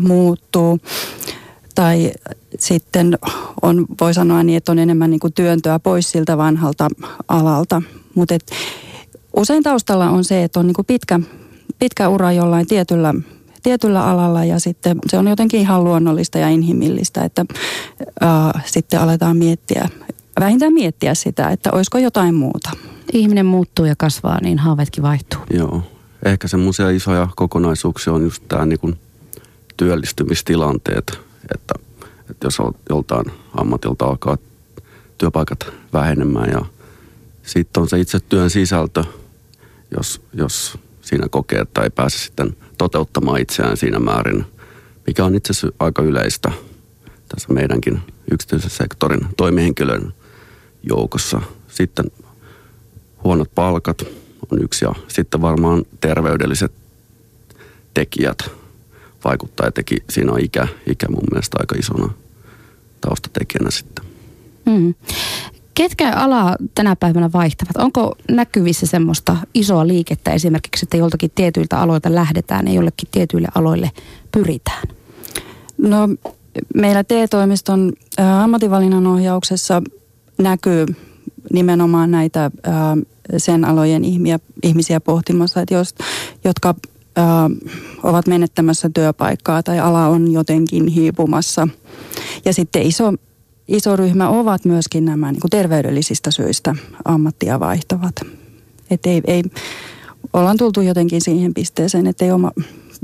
muuttuu tai sitten on, voi sanoa niin, että on enemmän niin kuin työntöä pois siltä vanhalta alalta. Mutta usein taustalla on se, että on niin kuin pitkä, pitkä ura jollain tietyllä, tietyllä alalla ja sitten se on jotenkin ihan luonnollista ja inhimillistä, että ää, sitten aletaan miettiä, vähintään miettiä sitä, että olisiko jotain muuta ihminen muuttuu ja kasvaa, niin haaveetkin vaihtuu. Joo. Ehkä semmoisia isoja kokonaisuuksia on just tämä niin työllistymistilanteet, että, että jos joltain ammatilta alkaa työpaikat vähenemään ja sitten on se itse työn sisältö, jos, jos siinä kokee, että ei pääse sitten toteuttamaan itseään siinä määrin, mikä on itse asiassa aika yleistä tässä meidänkin yksityisen sektorin toimihenkilöiden joukossa. Sitten huonot palkat on yksi ja sitten varmaan terveydelliset tekijät vaikuttaa ja teki, siinä on ikä, ikä mun mielestä aika isona taustatekijänä sitten. Mm. Ketkä alaa tänä päivänä vaihtavat? Onko näkyvissä semmoista isoa liikettä esimerkiksi, että joltakin tietyiltä aloilta lähdetään ja jollekin tietyille aloille pyritään? No meillä TE-toimiston ammatinvalinnan ohjauksessa näkyy nimenomaan näitä sen alojen ihmiä, ihmisiä pohtimassa, että jos, jotka ovat menettämässä työpaikkaa tai ala on jotenkin hiipumassa. Ja sitten iso, iso ryhmä ovat myöskin nämä niin kuin terveydellisistä syistä ammattia vaihtavat. Että ei, ei, ollaan tultu jotenkin siihen pisteeseen, että ei oma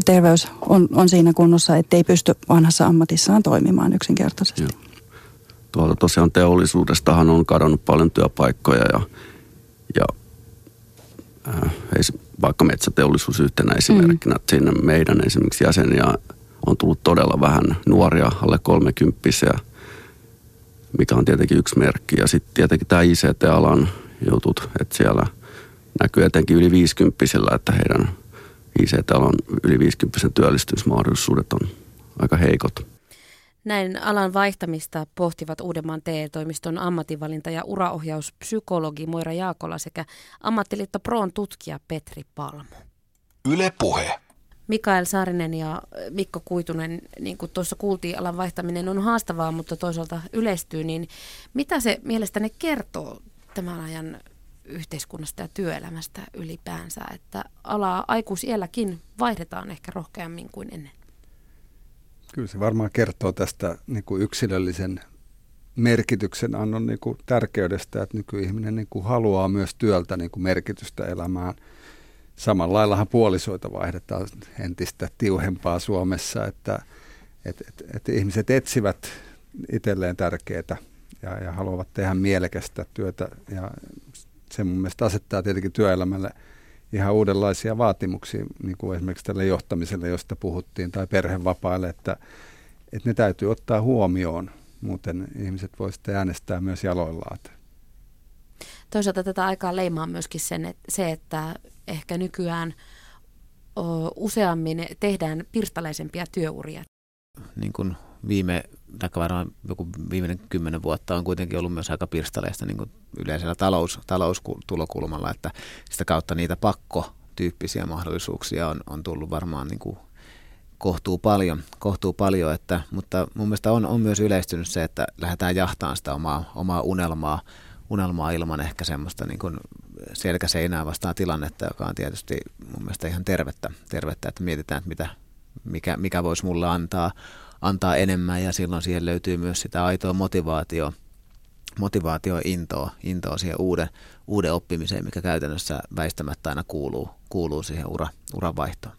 terveys on, on siinä kunnossa, että ei pysty vanhassa ammatissaan toimimaan yksinkertaisesti. Joo. Tuolta tosiaan teollisuudestahan on kadonnut paljon työpaikkoja ja, ja äh, vaikka metsäteollisuus yhtenä esimerkkinä, mm. että sinne meidän esimerkiksi jäseniä on tullut todella vähän nuoria, alle kolmekymppisiä, mikä on tietenkin yksi merkki. Ja sitten tietenkin tämä ICT-alan jutut, että siellä näkyy etenkin yli 50 että heidän ICT-alan yli 50 työllistymismahdollisuudet on aika heikot. Näin alan vaihtamista pohtivat Uudenmaan TE-toimiston ammatinvalinta- ja uraohjauspsykologi Moira Jaakola sekä ammattiliitto Proon tutkija Petri Palmu. Yle Puhe. Mikael Saarinen ja Mikko Kuitunen, niin kuin tuossa kuultiin, alan vaihtaminen on haastavaa, mutta toisaalta yleistyy, niin mitä se mielestäni kertoo tämän ajan yhteiskunnasta ja työelämästä ylipäänsä, että alaa aikuisielläkin vaihdetaan ehkä rohkeammin kuin ennen? Kyllä se varmaan kertoo tästä niin kuin yksilöllisen merkityksen annon niin kuin tärkeydestä, että nykyihminen niin kuin haluaa myös työltä niin kuin merkitystä elämään. Samalla laillahan puolisoita vaihdetaan entistä tiuhempaa Suomessa, että et, et, et ihmiset etsivät itselleen tärkeää ja, ja haluavat tehdä mielekästä työtä ja se mun mielestä asettaa tietenkin työelämälle – ihan uudenlaisia vaatimuksia, niin kuin esimerkiksi tälle johtamiselle, josta puhuttiin, tai perhevapaille, että, että ne täytyy ottaa huomioon. Muuten ihmiset voisivat äänestää myös jaloillaan. Toisaalta tätä aikaa leimaa myöskin sen, että se, että ehkä nykyään useammin tehdään pirstaleisempia työuria. Niin kuin viime, tai varmaan joku viimeinen kymmenen vuotta on kuitenkin ollut myös aika pirstaleista niin kuin yleisellä talous, taloustulokulmalla, että sitä kautta niitä pakko-tyyppisiä mahdollisuuksia on, on tullut varmaan niin kuin kohtuu paljon, kohtuu paljon että, mutta mun mielestä on, on myös yleistynyt se, että lähdetään jahtaan sitä omaa, omaa unelmaa, unelmaa ilman ehkä semmoista niin kuin selkäseinää vastaan tilannetta, joka on tietysti mun mielestä ihan tervettä, tervettä että mietitään, että mitä, mikä, mikä voisi mulle antaa, antaa enemmän ja silloin siihen löytyy myös sitä aitoa motivaatio, motivaatio intoa, intoa siihen uuden, uuden oppimiseen, mikä käytännössä väistämättä aina kuuluu, kuuluu siihen ura, uran vaihtoon.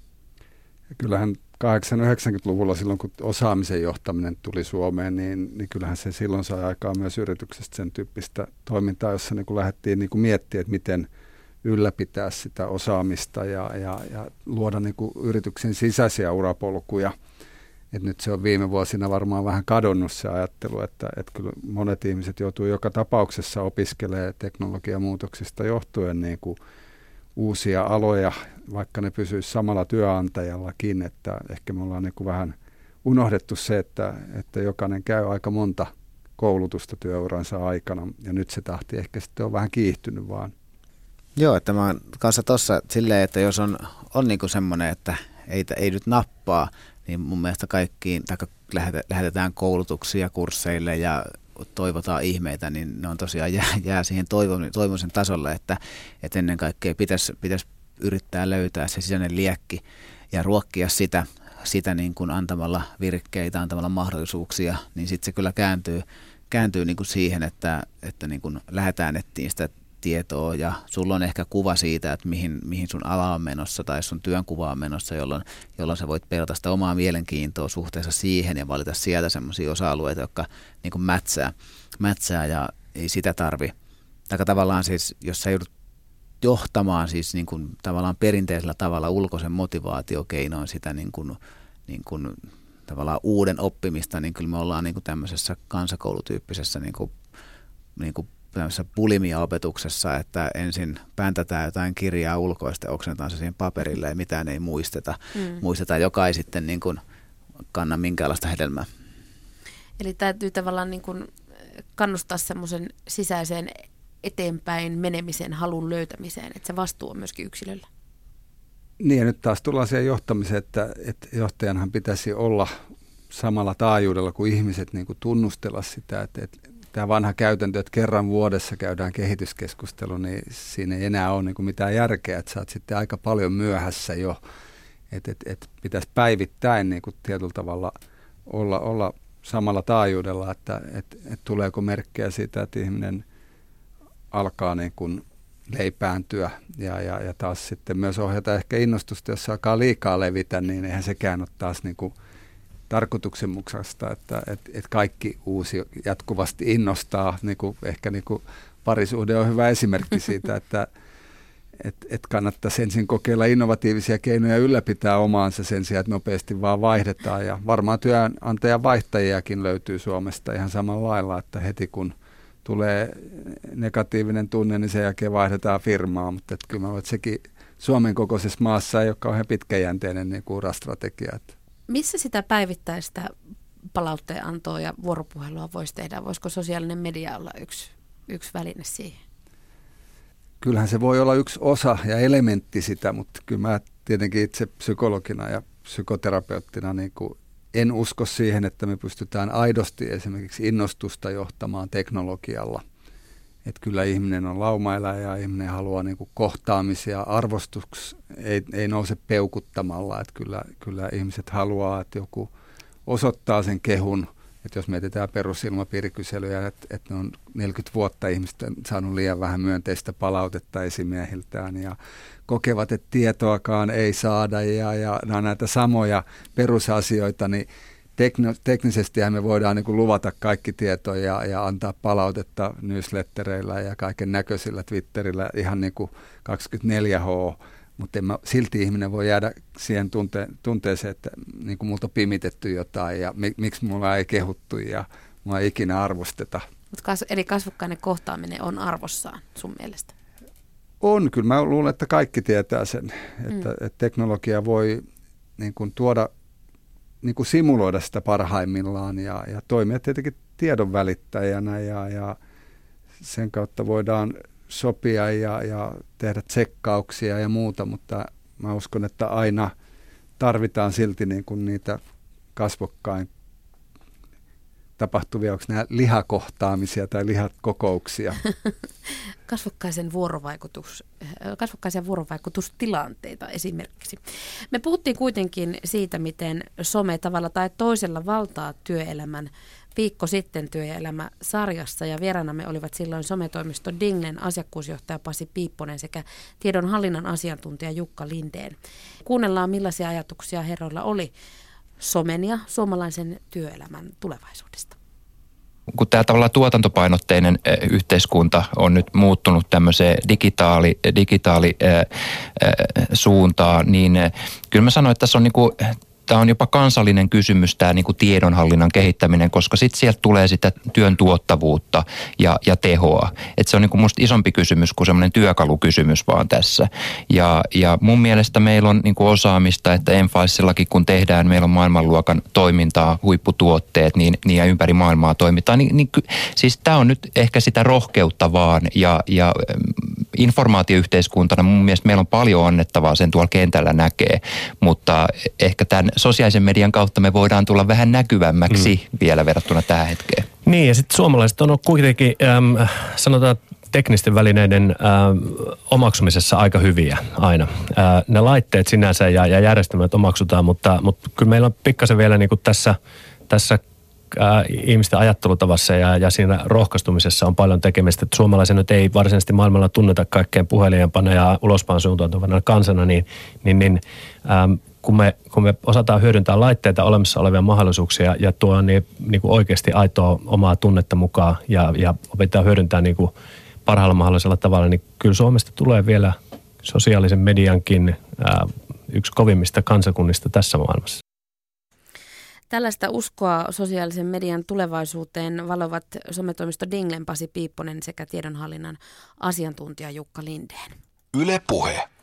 Ja kyllähän 80-90-luvulla silloin, kun osaamisen johtaminen tuli Suomeen, niin, niin kyllähän se silloin sai aikaa myös yrityksestä sen tyyppistä toimintaa, jossa niin kuin lähdettiin niin kuin miettimään, että miten ylläpitää sitä osaamista ja, ja, ja luoda niin kuin yrityksen sisäisiä urapolkuja – et nyt se on viime vuosina varmaan vähän kadonnut se ajattelu, että, että kyllä monet ihmiset joutuu joka tapauksessa opiskelemaan teknologiamuutoksista johtuen niin kuin uusia aloja, vaikka ne pysyisivät samalla työnantajallakin, että ehkä me ollaan niin kuin vähän unohdettu se, että, että jokainen käy aika monta koulutusta työuransa aikana, ja nyt se tahti ehkä sitten on vähän kiihtynyt vaan. Joo, että mä oon kanssa tuossa silleen, että jos on, on niin semmoinen, että ei, ei nyt nappaa, niin mun mielestä kaikkiin, tai lähetetään koulutuksia kursseille ja toivotaan ihmeitä, niin ne on tosiaan jää, jää siihen toivomisen tasolle, että, että ennen kaikkea pitäisi, pitäisi yrittää löytää se sisäinen liekki ja ruokkia sitä, sitä niin kuin antamalla virkkeitä, antamalla mahdollisuuksia, niin sitten se kyllä kääntyy, kääntyy niin kuin siihen, että, että niin kuin lähdetään etsiä sitä tietoa ja sulla on ehkä kuva siitä, että mihin, mihin sun ala on menossa tai sun työnkuva on menossa, jolloin, jolloin sä voit pelata sitä omaa mielenkiintoa suhteessa siihen ja valita sieltä semmoisia osa-alueita, jotka niin kuin mätsää, mätsää ja ei sitä tarvi. Tai tavallaan siis, jos sä joudut johtamaan siis niin kuin tavallaan perinteisellä tavalla ulkoisen motivaatiokeinoin sitä niin kuin, niin kuin tavallaan uuden oppimista, niin kyllä me ollaan niin kuin tämmöisessä kansakoulutyyppisessä niin kuin, niin kuin tämmöisessä bulimia-opetuksessa, että ensin päntätään jotain kirjaa ulkoista, oksennetaan se siihen paperille ja mitään ei muisteta, mm. muisteta, joka ei sitten niin kuin kanna minkäänlaista hedelmää. Eli täytyy tavallaan niin kuin kannustaa semmoisen sisäiseen eteenpäin menemisen halun löytämiseen, että se vastuu on myöskin yksilöllä. Niin ja nyt taas tullaan siihen johtamiseen, että, että johtajanhan pitäisi olla samalla taajuudella kuin ihmiset niin kuin tunnustella sitä, että, että tämä vanha käytäntö, että kerran vuodessa käydään kehityskeskustelu, niin siinä ei enää ole niin kuin mitään järkeä, että sä oot sitten aika paljon myöhässä jo, että että että pitäisi päivittäin niin kuin tietyllä tavalla olla, olla samalla taajuudella, että että että tuleeko merkkejä siitä, että ihminen alkaa niin kuin leipääntyä ja, ja, ja taas sitten myös ohjata ehkä innostusta, jos alkaa liikaa levitä, niin eihän sekään ole taas niin kuin tarkoituksenmukaista, että, että, että kaikki uusi jatkuvasti innostaa. Niin kuin, ehkä niin kuin parisuhde on hyvä esimerkki siitä, että että et kannattaisi ensin kokeilla innovatiivisia keinoja ylläpitää omaansa sen sijaan, että nopeasti vaan vaihdetaan. Ja varmaan työnantajan vaihtajiakin löytyy Suomesta ihan samalla lailla, että heti kun tulee negatiivinen tunne, niin sen jälkeen vaihdetaan firmaa. Mutta että kyllä mä olen, että sekin Suomen kokoisessa maassa ei ole kauhean pitkäjänteinen niin urastrategia. Että missä sitä päivittäistä palautteenantoa ja vuoropuhelua voisi tehdä? Voisiko sosiaalinen media olla yksi, yksi väline siihen? Kyllähän se voi olla yksi osa ja elementti sitä, mutta kyllä mä tietenkin itse psykologina ja psykoterapeuttina niin kuin en usko siihen, että me pystytään aidosti esimerkiksi innostusta johtamaan teknologialla. Että kyllä ihminen on laumaeläjä ja ihminen haluaa niin kuin kohtaamisia. Arvostus ei, ei nouse peukuttamalla. Että kyllä, kyllä ihmiset haluaa, että joku osoittaa sen kehun. Että jos mietitään perusilmapiirikyselyjä, että, että ne on 40 vuotta ihmistä saanut liian vähän myönteistä palautetta esimiehiltään ja kokevat, että tietoakaan ei saada ja, ja nämä näitä samoja perusasioita, niin tekno, teknisesti me voidaan niin luvata kaikki tietoja ja, ja antaa palautetta newslettereillä ja kaiken näköisillä Twitterillä ihan niin kuin 24H, mutta mä, silti ihminen voi jäädä siihen tunte, tunteeseen, että niin kuin multa on pimitetty jotain ja mi, miksi mulla ei kehuttu ja mua ei ikinä arvosteta. Mut kas, eli kasvokkainen kohtaaminen on arvossaan sun mielestä? On, kyllä mä luulen, että kaikki tietää sen, että, mm. että teknologia voi niin kuin tuoda niin kuin simuloida sitä parhaimmillaan ja, ja toimia tietenkin tiedon välittäjänä ja, ja sen kautta voidaan sopia ja, ja tehdä tsekkauksia ja muuta, mutta mä uskon, että aina tarvitaan silti niin kuin niitä kasvokkain tapahtuvia, onko nämä lihakohtaamisia tai lihakokouksia? Kasvokkaisen vuorovaikutus, kasvokkaisia vuorovaikutustilanteita esimerkiksi. Me puhuttiin kuitenkin siitä, miten some tavalla tai toisella valtaa työelämän viikko sitten työelämä-sarjassa ja vieraanamme olivat silloin sometoimisto Dinglen asiakkuusjohtaja Pasi Piipponen sekä tiedonhallinnan asiantuntija Jukka Lindeen. Kuunnellaan millaisia ajatuksia herroilla oli somen ja suomalaisen työelämän tulevaisuudesta kun tämä tavallaan tuotantopainotteinen yhteiskunta on nyt muuttunut tämmöiseen digitaali, digitaali suuntaan, niin kyllä mä sanoin, että tässä on niin kuin tämä on jopa kansallinen kysymys, tämä niin kuin tiedonhallinnan kehittäminen, koska sitten sieltä tulee sitä työn tuottavuutta ja, ja tehoa. Et se on niin isompi kysymys kuin semmoinen työkalukysymys vaan tässä. Ja, ja mun mielestä meillä on niin kuin osaamista, että Enfaisillakin kun tehdään, meillä on maailmanluokan toimintaa, huipputuotteet, niin, niin ja ympäri maailmaa toimitaan. Niin, niin, siis tämä on nyt ehkä sitä rohkeutta vaan ja, ja informaatioyhteiskuntana mun mielestä meillä on paljon annettavaa, sen tuolla kentällä näkee, mutta ehkä tämän sosiaalisen median kautta me voidaan tulla vähän näkyvämmäksi mm. vielä verrattuna tähän hetkeen. Niin ja sitten suomalaiset on kuitenkin, äm, sanotaan teknisten välineiden äm, omaksumisessa aika hyviä aina. Ää, ne laitteet sinänsä ja, ja järjestelmät omaksutaan, mutta, mutta kyllä meillä on pikkasen vielä niin kuin tässä, tässä ää, ihmisten ajattelutavassa ja, ja siinä rohkaistumisessa on paljon tekemistä. Että suomalaisen nyt ei varsinaisesti maailmalla tunneta kaikkein puhelijanpana ja ulospaan suuntautuvana kansana, niin, niin, niin äm, kun me, kun me osataan hyödyntää laitteita olemassa olevia mahdollisuuksia ja tuo niin, niin kuin oikeasti aitoa omaa tunnetta mukaan ja, ja opetetaan hyödyntää niin kuin parhaalla mahdollisella tavalla, niin kyllä Suomesta tulee vielä sosiaalisen mediankin ää, yksi kovimmista kansakunnista tässä maailmassa. Tällaista uskoa sosiaalisen median tulevaisuuteen valovat sometoimisto Dinglen Pasi Piipponen sekä tiedonhallinnan asiantuntija Jukka Lindeen. Yle Puhe.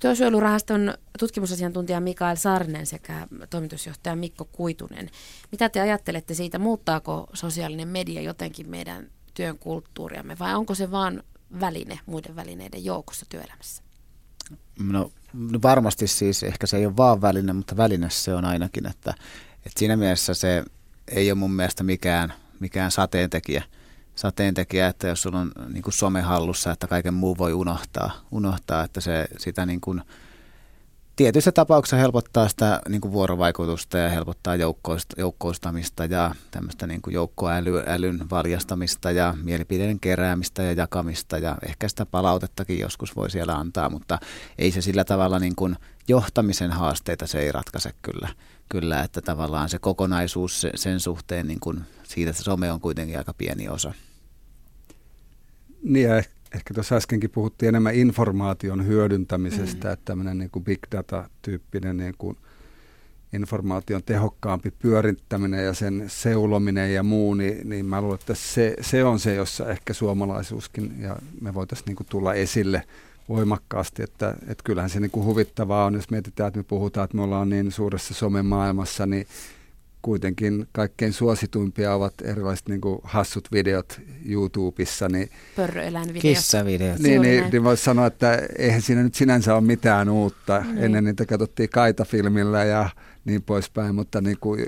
Työsuojelurahaston tutkimusasiantuntija Mikael Saarinen sekä toimitusjohtaja Mikko Kuitunen. Mitä te ajattelette siitä, muuttaako sosiaalinen media jotenkin meidän työn kulttuuriamme vai onko se vain väline muiden välineiden joukossa työelämässä? No, no varmasti siis, ehkä se ei ole vaan väline, mutta väline se on ainakin, että, että siinä mielessä se ei ole mun mielestä mikään, mikään sateentekijä, sateentekijä, että jos sulla on niin kuin some hallussa, että kaiken muu voi unohtaa, unohtaa että se sitä niin kuin, tietyissä tapauksissa helpottaa sitä niin kuin vuorovaikutusta ja helpottaa joukkoistamista ja tämmöistä niin kuin joukkoälyn valjastamista ja mielipiteiden keräämistä ja jakamista ja ehkä sitä palautettakin joskus voi siellä antaa, mutta ei se sillä tavalla niin kuin johtamisen haasteita se ei ratkaise kyllä, kyllä että tavallaan se kokonaisuus sen suhteen niin kuin siitä se some on kuitenkin aika pieni osa. Niin ja ehkä tuossa äskenkin puhuttiin enemmän informaation hyödyntämisestä, mm. että tämmöinen niin kuin big data-tyyppinen niin kuin informaation tehokkaampi pyörittäminen ja sen seulominen ja muu, niin, niin mä luulen, että se, se on se, jossa ehkä suomalaisuuskin ja me voitaisiin niin kuin tulla esille voimakkaasti, että, että kyllähän se niin kuin huvittavaa on, jos mietitään, että me puhutaan, että me ollaan niin suuressa somemaailmassa, niin kuitenkin kaikkein suosituimpia ovat erilaiset niin kuin hassut videot YouTubessa. Niin, Pörröeläinvideot. Kissavideot. Niin, niin, niin voisi sanoa, että eihän siinä nyt sinänsä ole mitään uutta. Niin. Ennen niitä katsottiin kaitafilmillä ja niin poispäin, mutta niin kuin,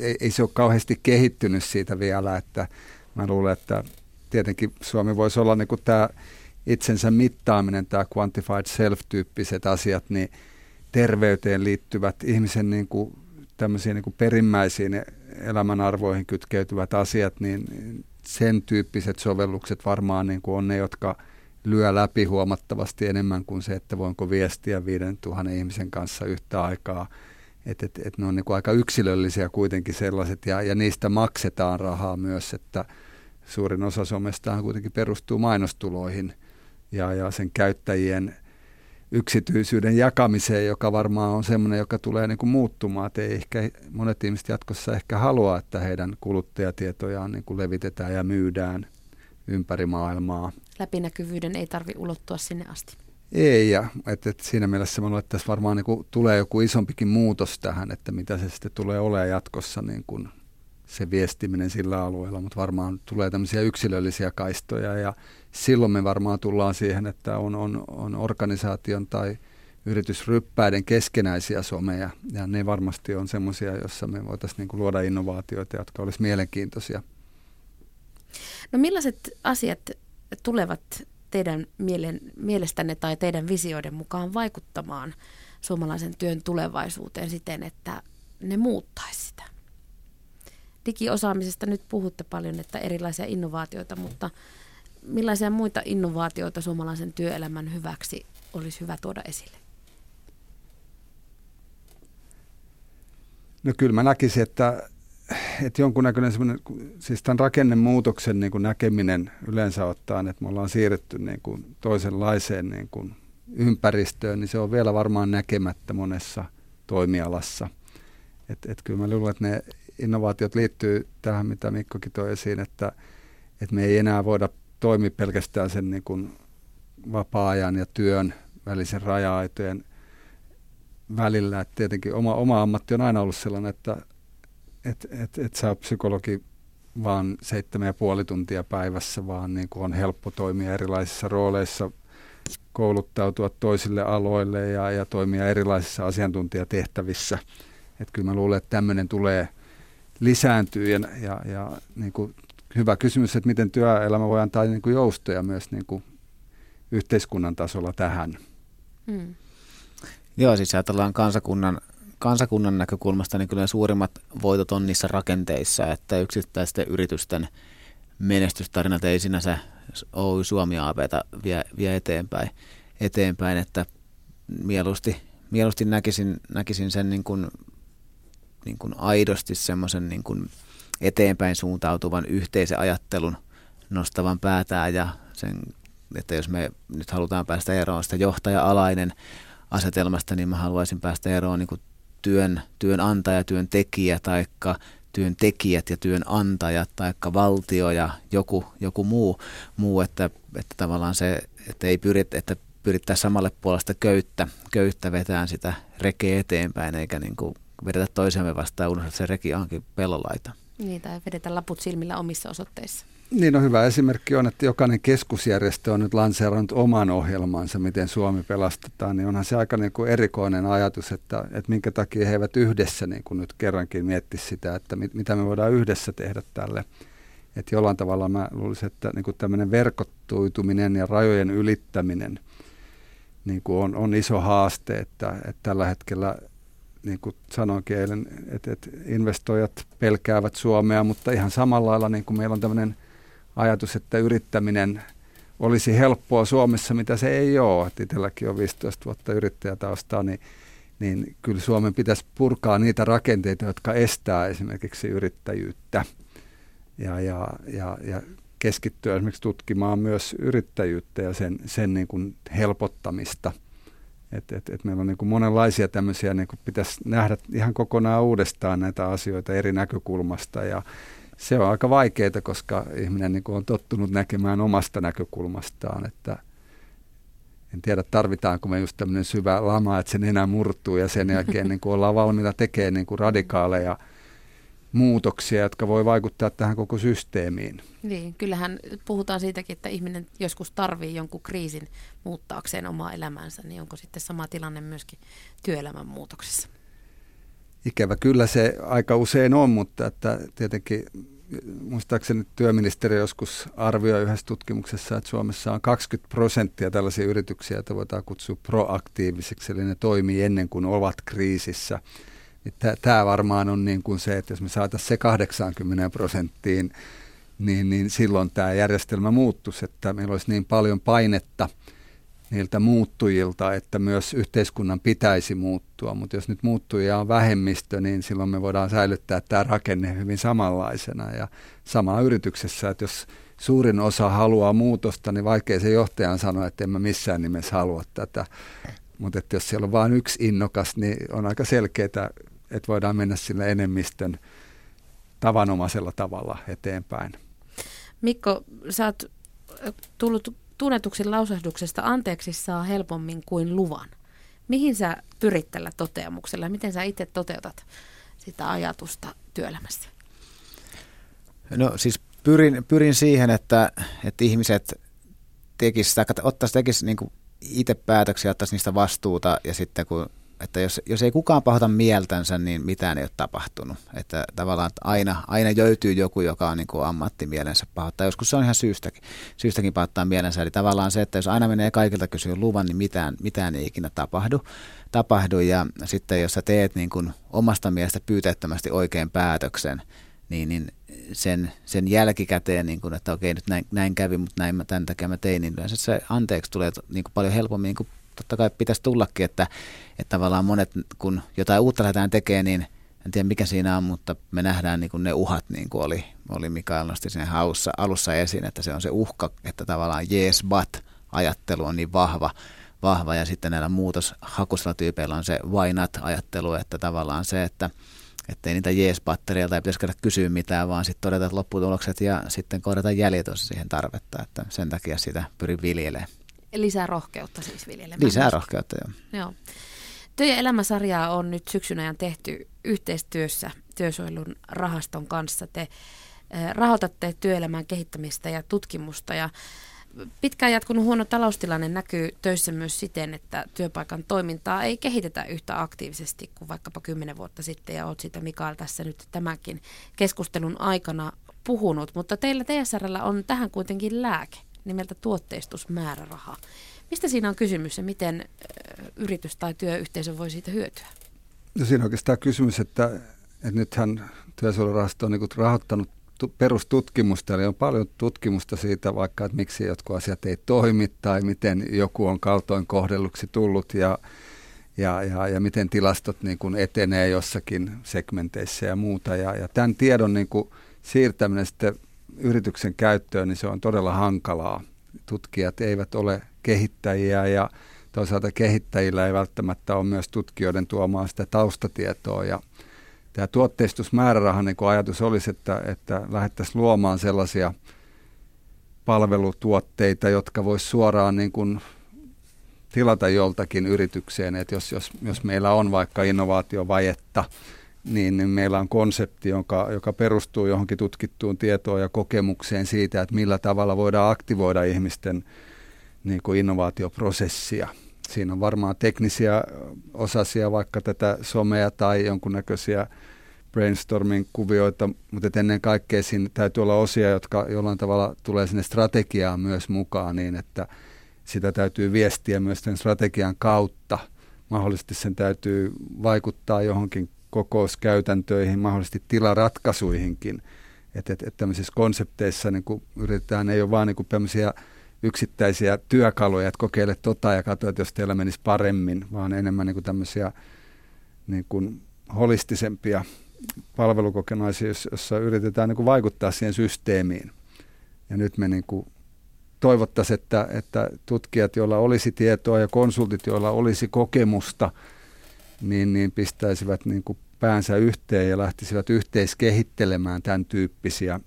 ei, ei se ole kauheasti kehittynyt siitä vielä. Että mä luulen, että tietenkin Suomi voisi olla niin kuin tämä itsensä mittaaminen, tämä quantified self-tyyppiset asiat, niin terveyteen liittyvät ihmisen niin kuin tämmöisiin niin perimmäisiin elämänarvoihin kytkeytyvät asiat, niin sen tyyppiset sovellukset varmaan niin kuin on ne, jotka lyö läpi huomattavasti enemmän kuin se, että voinko viestiä 5000 ihmisen kanssa yhtä aikaa. Että et, et ne on niin kuin aika yksilöllisiä kuitenkin sellaiset ja, ja niistä maksetaan rahaa myös, että suurin osa somestahan kuitenkin perustuu mainostuloihin ja, ja sen käyttäjien yksityisyyden jakamiseen, joka varmaan on semmoinen, joka tulee niin kuin muuttumaan. Että ei ehkä, monet ihmiset jatkossa ehkä halua, että heidän kuluttajatietojaan niin kuin levitetään ja myydään ympäri maailmaa. Läpinäkyvyyden ei tarvi ulottua sinne asti. Ei, ja että, että siinä mielessä mä luulen, että tässä varmaan niin kuin tulee joku isompikin muutos tähän, että mitä se sitten tulee olemaan jatkossa niin kuin se viestiminen sillä alueella, mutta varmaan tulee tämmöisiä yksilöllisiä kaistoja ja silloin me varmaan tullaan siihen, että on, on, on organisaation tai yritysryppäiden keskenäisiä someja ja ne varmasti on semmoisia, joissa me voitaisiin niin luoda innovaatioita, jotka olisi mielenkiintoisia. No millaiset asiat tulevat teidän mielen, mielestänne tai teidän visioiden mukaan vaikuttamaan suomalaisen työn tulevaisuuteen siten, että ne muuttaisi sitä? Digiosaamisesta nyt puhutte paljon, että erilaisia innovaatioita, mutta millaisia muita innovaatioita suomalaisen työelämän hyväksi olisi hyvä tuoda esille? No kyllä mä näkisin, että, että jonkunnäköinen semmoinen, siis tämän rakennemuutoksen niin kuin näkeminen yleensä ottaen, että me ollaan siirretty niin kuin toisenlaiseen niin kuin ympäristöön, niin se on vielä varmaan näkemättä monessa toimialassa. Että et kyllä mä luulen, että ne innovaatiot liittyy tähän, mitä Mikkokin toi esiin, että, että me ei enää voida toimia pelkästään sen niin kuin vapaa-ajan ja työn välisen raja-aitojen välillä. Et tietenkin oma, oma ammatti on aina ollut sellainen, että et, et, et sä psykologi vaan seitsemän ja puoli tuntia päivässä, vaan niin kuin on helppo toimia erilaisissa rooleissa, kouluttautua toisille aloille ja, ja toimia erilaisissa asiantuntijatehtävissä. Että kyllä mä luulen, että tämmöinen tulee – lisääntyy ja, ja, ja niin kuin hyvä kysymys, että miten työelämä voi antaa niin kuin joustoja myös niin kuin yhteiskunnan tasolla tähän. Hmm. Joo, siis ajatellaan kansakunnan, kansakunnan näkökulmasta, niin kyllä suurimmat voitot on niissä rakenteissa, että yksittäisten yritysten menestystarinat ei sinänsä Oy Suomi ABta vie, vie eteenpäin, eteenpäin, että mieluusti, mieluusti näkisin, näkisin sen niin kuin niin kuin aidosti semmoisen niin kuin eteenpäin suuntautuvan yhteisen ajattelun nostavan päätään ja sen, että jos me nyt halutaan päästä eroon sitä johtaja-alainen asetelmasta, niin mä haluaisin päästä eroon niin kuin työn, työnantaja, työntekijä tai työntekijät ja työnantajat tai valtio ja joku, joku muu, muu että, että tavallaan se, että ei pyrit, että pyrittää samalle puolesta köyttä, köyttä vetään sitä rekeä eteenpäin, eikä niin kuin vedetä toisemme vastaan unohtaa, että se reki onkin pelolaita. Niin, tai vedetä laput silmillä omissa osoitteissa. Niin, no hyvä esimerkki on, että jokainen keskusjärjestö on nyt lanseerannut oman ohjelmansa, miten Suomi pelastetaan, niin onhan se aika niin kuin erikoinen ajatus, että, että minkä takia he eivät yhdessä niin kuin nyt kerrankin mietti sitä, että mit, mitä me voidaan yhdessä tehdä tälle. Että jollain tavalla mä luulisin, että niin kuin tämmöinen verkottuituminen ja rajojen ylittäminen niin kuin on, on iso haaste, että, että tällä hetkellä niin kuin sanoinkin eilen, että, että investoijat pelkäävät Suomea, mutta ihan samalla lailla niin kuin meillä on tämmöinen ajatus, että yrittäminen olisi helppoa Suomessa, mitä se ei ole. Että itselläkin on 15 vuotta yrittäjätaustaa, niin, niin kyllä Suomen pitäisi purkaa niitä rakenteita, jotka estää esimerkiksi yrittäjyyttä ja, ja, ja, ja keskittyä esimerkiksi tutkimaan myös yrittäjyyttä ja sen, sen niin kuin helpottamista – et, et, et meillä on niin kuin monenlaisia tämmöisiä, niin kuin pitäisi nähdä ihan kokonaan uudestaan näitä asioita eri näkökulmasta. Ja se on aika vaikeaa, koska ihminen niin kuin on tottunut näkemään omasta näkökulmastaan, että en tiedä tarvitaanko me just tämmöinen syvä lama, että sen enää murtuu ja sen jälkeen niin kuin ollaan valmiita tekemään niin kuin radikaaleja – muutoksia, jotka voi vaikuttaa tähän koko systeemiin. Niin, kyllähän puhutaan siitäkin, että ihminen joskus tarvii jonkun kriisin muuttaakseen omaa elämänsä, niin onko sitten sama tilanne myöskin työelämän muutoksessa? Ikävä kyllä se aika usein on, mutta että tietenkin muistaakseni työministeri joskus arvioi yhdessä tutkimuksessa, että Suomessa on 20 prosenttia tällaisia yrityksiä, joita voidaan kutsua proaktiivisiksi, eli ne toimii ennen kuin ovat kriisissä. Tämä varmaan on niin kuin se, että jos me saataisiin se 80 prosenttiin, niin, niin silloin tämä järjestelmä muuttuisi, että meillä olisi niin paljon painetta niiltä muuttujilta, että myös yhteiskunnan pitäisi muuttua. Mutta jos nyt muuttujia on vähemmistö, niin silloin me voidaan säilyttää tämä rakenne hyvin samanlaisena. Ja sama yrityksessä, että jos suurin osa haluaa muutosta, niin vaikea se johtajan sanoa, että en mä missään nimessä halua tätä. Mutta jos siellä on vain yksi innokas, niin on aika selkeää että voidaan mennä sillä enemmistön tavanomaisella tavalla eteenpäin. Mikko, sä oot tullut tunnetuksi lausahduksesta anteeksi saa helpommin kuin luvan. Mihin sä pyrit tällä toteamuksella? Miten sä itse toteutat sitä ajatusta työelämässä? No siis pyrin, pyrin siihen, että, että ihmiset tekisivät, ottaisi tekisi niin itse päätöksiä, ottaisi niistä vastuuta ja sitten kun että jos, jos ei kukaan pahota mieltänsä, niin mitään ei ole tapahtunut. Että tavallaan että aina, aina löytyy joku, joka on niin kuin ammattimielensä pahoittaa. Joskus se on ihan syystäkin, syystäkin pahoittaa mielensä. Eli tavallaan se, että jos aina menee kaikilta kysyä luvan, niin mitään, mitään ei ikinä tapahdu. tapahdu. Ja sitten jos sä teet niin kuin omasta mielestä pyyteettömästi oikein päätöksen, niin, niin sen, sen jälkikäteen, niin kuin, että okei nyt näin, näin kävi, mutta näin mä, tämän takia mä tein, niin yleensä se anteeksi tulee niin kuin paljon helpommin niin kuin totta kai pitäisi tullakin, että, että tavallaan monet, kun jotain uutta lähdetään tekemään, niin en tiedä mikä siinä on, mutta me nähdään niin kuin ne uhat, niin kuin oli, oli Mikael nosti sen haussa, alussa esiin, että se on se uhka, että tavallaan yes but ajattelu on niin vahva, vahva ja sitten näillä muutoshakusilla tyypeillä on se why not ajattelu, että tavallaan se, että että ei niitä jees-battereilta ei pitäisi käydä kysyä mitään, vaan sitten todeta lopputulokset ja sitten kohdata jäljet, siihen tarvetta, että sen takia sitä pyrin viljelemään. Lisää rohkeutta siis viljelemään. Lisää rohkeutta, joo. joo. Työ- ja elämäsarjaa on nyt syksyn ajan tehty yhteistyössä työsuojelun rahaston kanssa. Te rahoitatte työelämän kehittämistä ja tutkimusta ja pitkään jatkunut huono taloustilanne näkyy töissä myös siten, että työpaikan toimintaa ei kehitetä yhtä aktiivisesti kuin vaikkapa kymmenen vuotta sitten ja olet siitä Mikael tässä nyt tämänkin keskustelun aikana puhunut, mutta teillä TSRllä on tähän kuitenkin lääke nimeltä tuotteistusmääräraha. Mistä siinä on kysymys ja miten yritys tai työyhteisö voi siitä hyötyä? No siinä on oikeastaan kysymys, että, että nythän työsuojelurahasto on niin rahoittanut perustutkimusta, eli on paljon tutkimusta siitä vaikka, että miksi jotkut asiat ei toimi tai miten joku on kaltoin kohdelluksi tullut ja, ja, ja, ja miten tilastot niin kuin etenee jossakin segmenteissä ja muuta. Ja, ja tämän tiedon niin kuin siirtäminen sitten yrityksen käyttöön, niin se on todella hankalaa. Tutkijat eivät ole kehittäjiä ja toisaalta kehittäjillä ei välttämättä ole myös tutkijoiden tuomaa sitä taustatietoa ja tämä tuotteistusmäärärahan niin ajatus olisi, että, että lähdettäisiin luomaan sellaisia palvelutuotteita, jotka voisi suoraan niin kuin tilata joltakin yritykseen, että jos, jos, jos meillä on vaikka innovaatiovajetta, niin, niin meillä on konsepti, joka, joka perustuu johonkin tutkittuun tietoon ja kokemukseen siitä, että millä tavalla voidaan aktivoida ihmisten niin kuin innovaatioprosessia. Siinä on varmaan teknisiä osasia, vaikka tätä somea tai jonkunnäköisiä brainstorming-kuvioita, mutta ennen kaikkea siinä täytyy olla osia, jotka jollain tavalla tulee sinne strategiaan myös mukaan niin, että sitä täytyy viestiä myös sen strategian kautta. Mahdollisesti sen täytyy vaikuttaa johonkin kokouskäytäntöihin, mahdollisesti tilaratkaisuihinkin. Että et, et tämmöisissä konsepteissa niin kun yritetään, ei ole vain niin tämmöisiä yksittäisiä työkaluja, että kokeile tota ja katso, että jos teillä menisi paremmin, vaan enemmän niin kuin tämmöisiä niin kuin holistisempia palvelukokonaisia, jossa yritetään niin kuin vaikuttaa siihen systeemiin. Ja nyt me niin kuin toivottaisiin, että, että tutkijat, joilla olisi tietoa ja konsultit, joilla olisi kokemusta, niin, niin pistäisivät niin kuin päänsä yhteen ja lähtisivät yhteiskehittelemään tämän tyyppisiä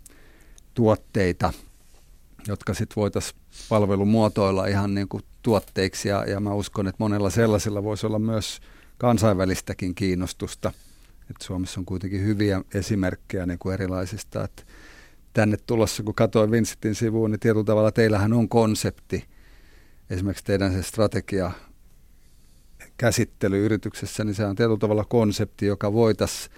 tuotteita, jotka sitten voitaisiin palvelumuotoilla ihan niin kuin tuotteiksi. Ja, ja mä uskon, että monella sellaisilla voisi olla myös kansainvälistäkin kiinnostusta. Et Suomessa on kuitenkin hyviä esimerkkejä niin kuin erilaisista. Että tänne tulossa, kun katsoin Vincentin sivuun, niin tietyllä tavalla teillähän on konsepti. Esimerkiksi teidän se strategia käsittely yrityksessä, niin se on tietyllä tavalla konsepti, joka voitaisiin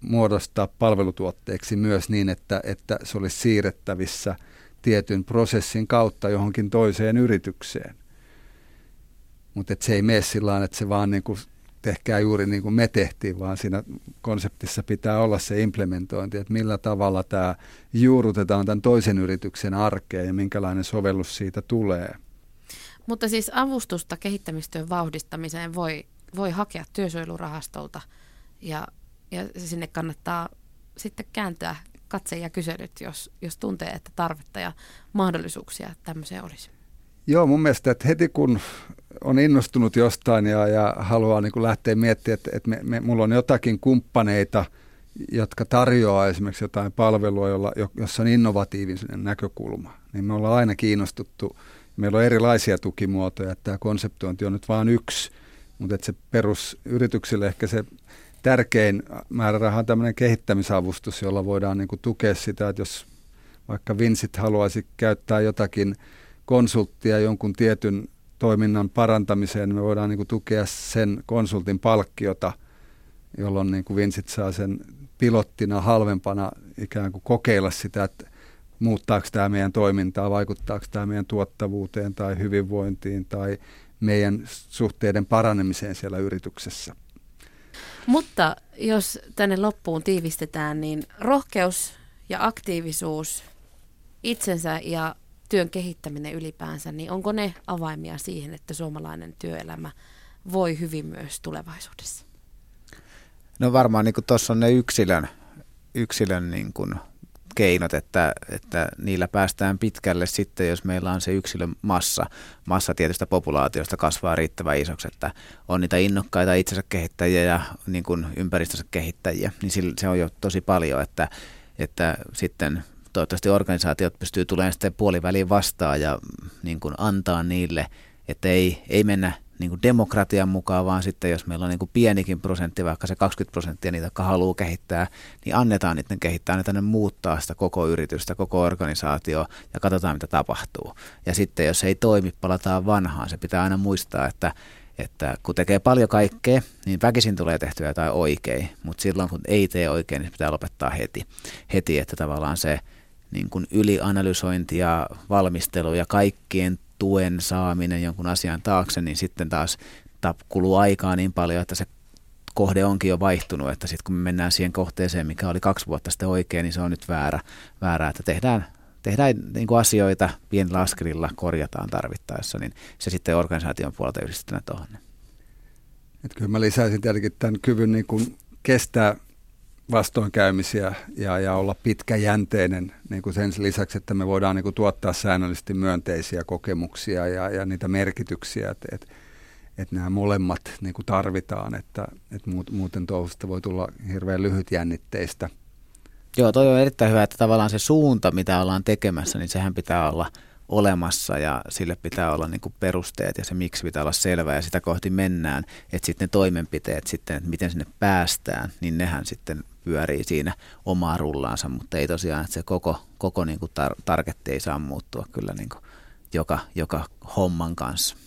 muodostaa palvelutuotteeksi myös niin, että, että se olisi siirrettävissä tietyn prosessin kautta johonkin toiseen yritykseen. Mutta se ei mene sillä että se vaan niin kuin tehkää juuri niin kuin me tehtiin, vaan siinä konseptissa pitää olla se implementointi, että millä tavalla tämä juurutetaan tämän toisen yrityksen arkeen ja minkälainen sovellus siitä tulee. Mutta siis avustusta kehittämistyön vauhdistamiseen voi, voi hakea työsuojelurahastolta ja, ja sinne kannattaa sitten kääntää katse ja kyselyt, jos, jos tuntee, että tarvetta ja mahdollisuuksia tämmöiseen olisi. Joo, mun mielestä, että heti kun on innostunut jostain ja, ja haluaa niin lähteä miettimään, että, että me, me, mulla on jotakin kumppaneita, jotka tarjoaa esimerkiksi jotain palvelua, jolla, jossa on innovatiivinen näkökulma, niin me ollaan aina kiinnostuttu. Meillä on erilaisia tukimuotoja, että tämä konseptointi on nyt vain yksi, mutta että se perusyrityksille ehkä se tärkein määräraha on tämmöinen kehittämisavustus, jolla voidaan niin kuin tukea sitä, että jos vaikka Vincit haluaisi käyttää jotakin konsulttia jonkun tietyn toiminnan parantamiseen, niin me voidaan niin kuin tukea sen konsultin palkkiota, jolloin niin kuin Vincit saa sen pilottina halvempana ikään kuin kokeilla sitä, että muuttaako tämä meidän toimintaa, vaikuttaako tämä meidän tuottavuuteen tai hyvinvointiin tai meidän suhteiden paranemiseen siellä yrityksessä. Mutta jos tänne loppuun tiivistetään, niin rohkeus ja aktiivisuus itsensä ja työn kehittäminen ylipäänsä, niin onko ne avaimia siihen, että suomalainen työelämä voi hyvin myös tulevaisuudessa? No varmaan niin tuossa on ne yksilön, yksilön niin kuin keinot, että, että niillä päästään pitkälle sitten, jos meillä on se yksilön massa. Massa tietystä populaatiosta kasvaa riittävän isoksi, että on niitä innokkaita itsensä kehittäjiä ja niin kuin ympäristönsä kehittäjiä, niin se on jo tosi paljon, että, että sitten toivottavasti organisaatiot pystyy tulemaan sitten puoliväliin vastaan ja niin kuin antaa niille, että ei, ei mennä niin kuin demokratian mukaan, vaan sitten jos meillä on niin kuin pienikin prosentti, vaikka se 20 prosenttia niitä, jotka haluaa kehittää, niin annetaan niiden kehittää, annetaan ne muuttaa sitä koko yritystä, koko organisaatio ja katsotaan mitä tapahtuu. Ja sitten jos ei toimi, palataan vanhaan. Se pitää aina muistaa, että, että kun tekee paljon kaikkea, niin väkisin tulee tehtyä jotain oikein, mutta silloin kun ei tee oikein, niin se pitää lopettaa heti, heti että tavallaan se niin kuin ylianalysointi ja valmistelu ja kaikkien tuen saaminen jonkun asian taakse, niin sitten taas kuluu aikaa niin paljon, että se kohde onkin jo vaihtunut, että sitten kun me mennään siihen kohteeseen, mikä oli kaksi vuotta sitten oikein, niin se on nyt väärä, väärä että tehdään, tehdään niin kuin asioita pienellä askelilla, korjataan tarvittaessa, niin se sitten organisaation puolelta yhdistettynä tuohon. Kyllä mä lisäisin tietenkin tämän kyvyn niin kuin kestää vastoinkäymisiä ja, ja olla pitkäjänteinen niin kuin sen lisäksi, että me voidaan niin kuin tuottaa säännöllisesti myönteisiä kokemuksia ja, ja niitä merkityksiä, että et, et nämä molemmat niin kuin tarvitaan, että et muuten touhusta voi tulla hirveän lyhytjännitteistä. Joo, toi on erittäin hyvä, että tavallaan se suunta, mitä ollaan tekemässä, niin sehän pitää olla – olemassa ja sille pitää olla niin perusteet ja se miksi pitää olla selvä ja sitä kohti mennään, että sitten ne toimenpiteet sitten, että miten sinne päästään, niin nehän sitten pyörii siinä omaa rullaansa, mutta ei tosiaan, että se koko, koko niin kuin tar- targetti ei saa muuttua kyllä niin kuin joka, joka homman kanssa.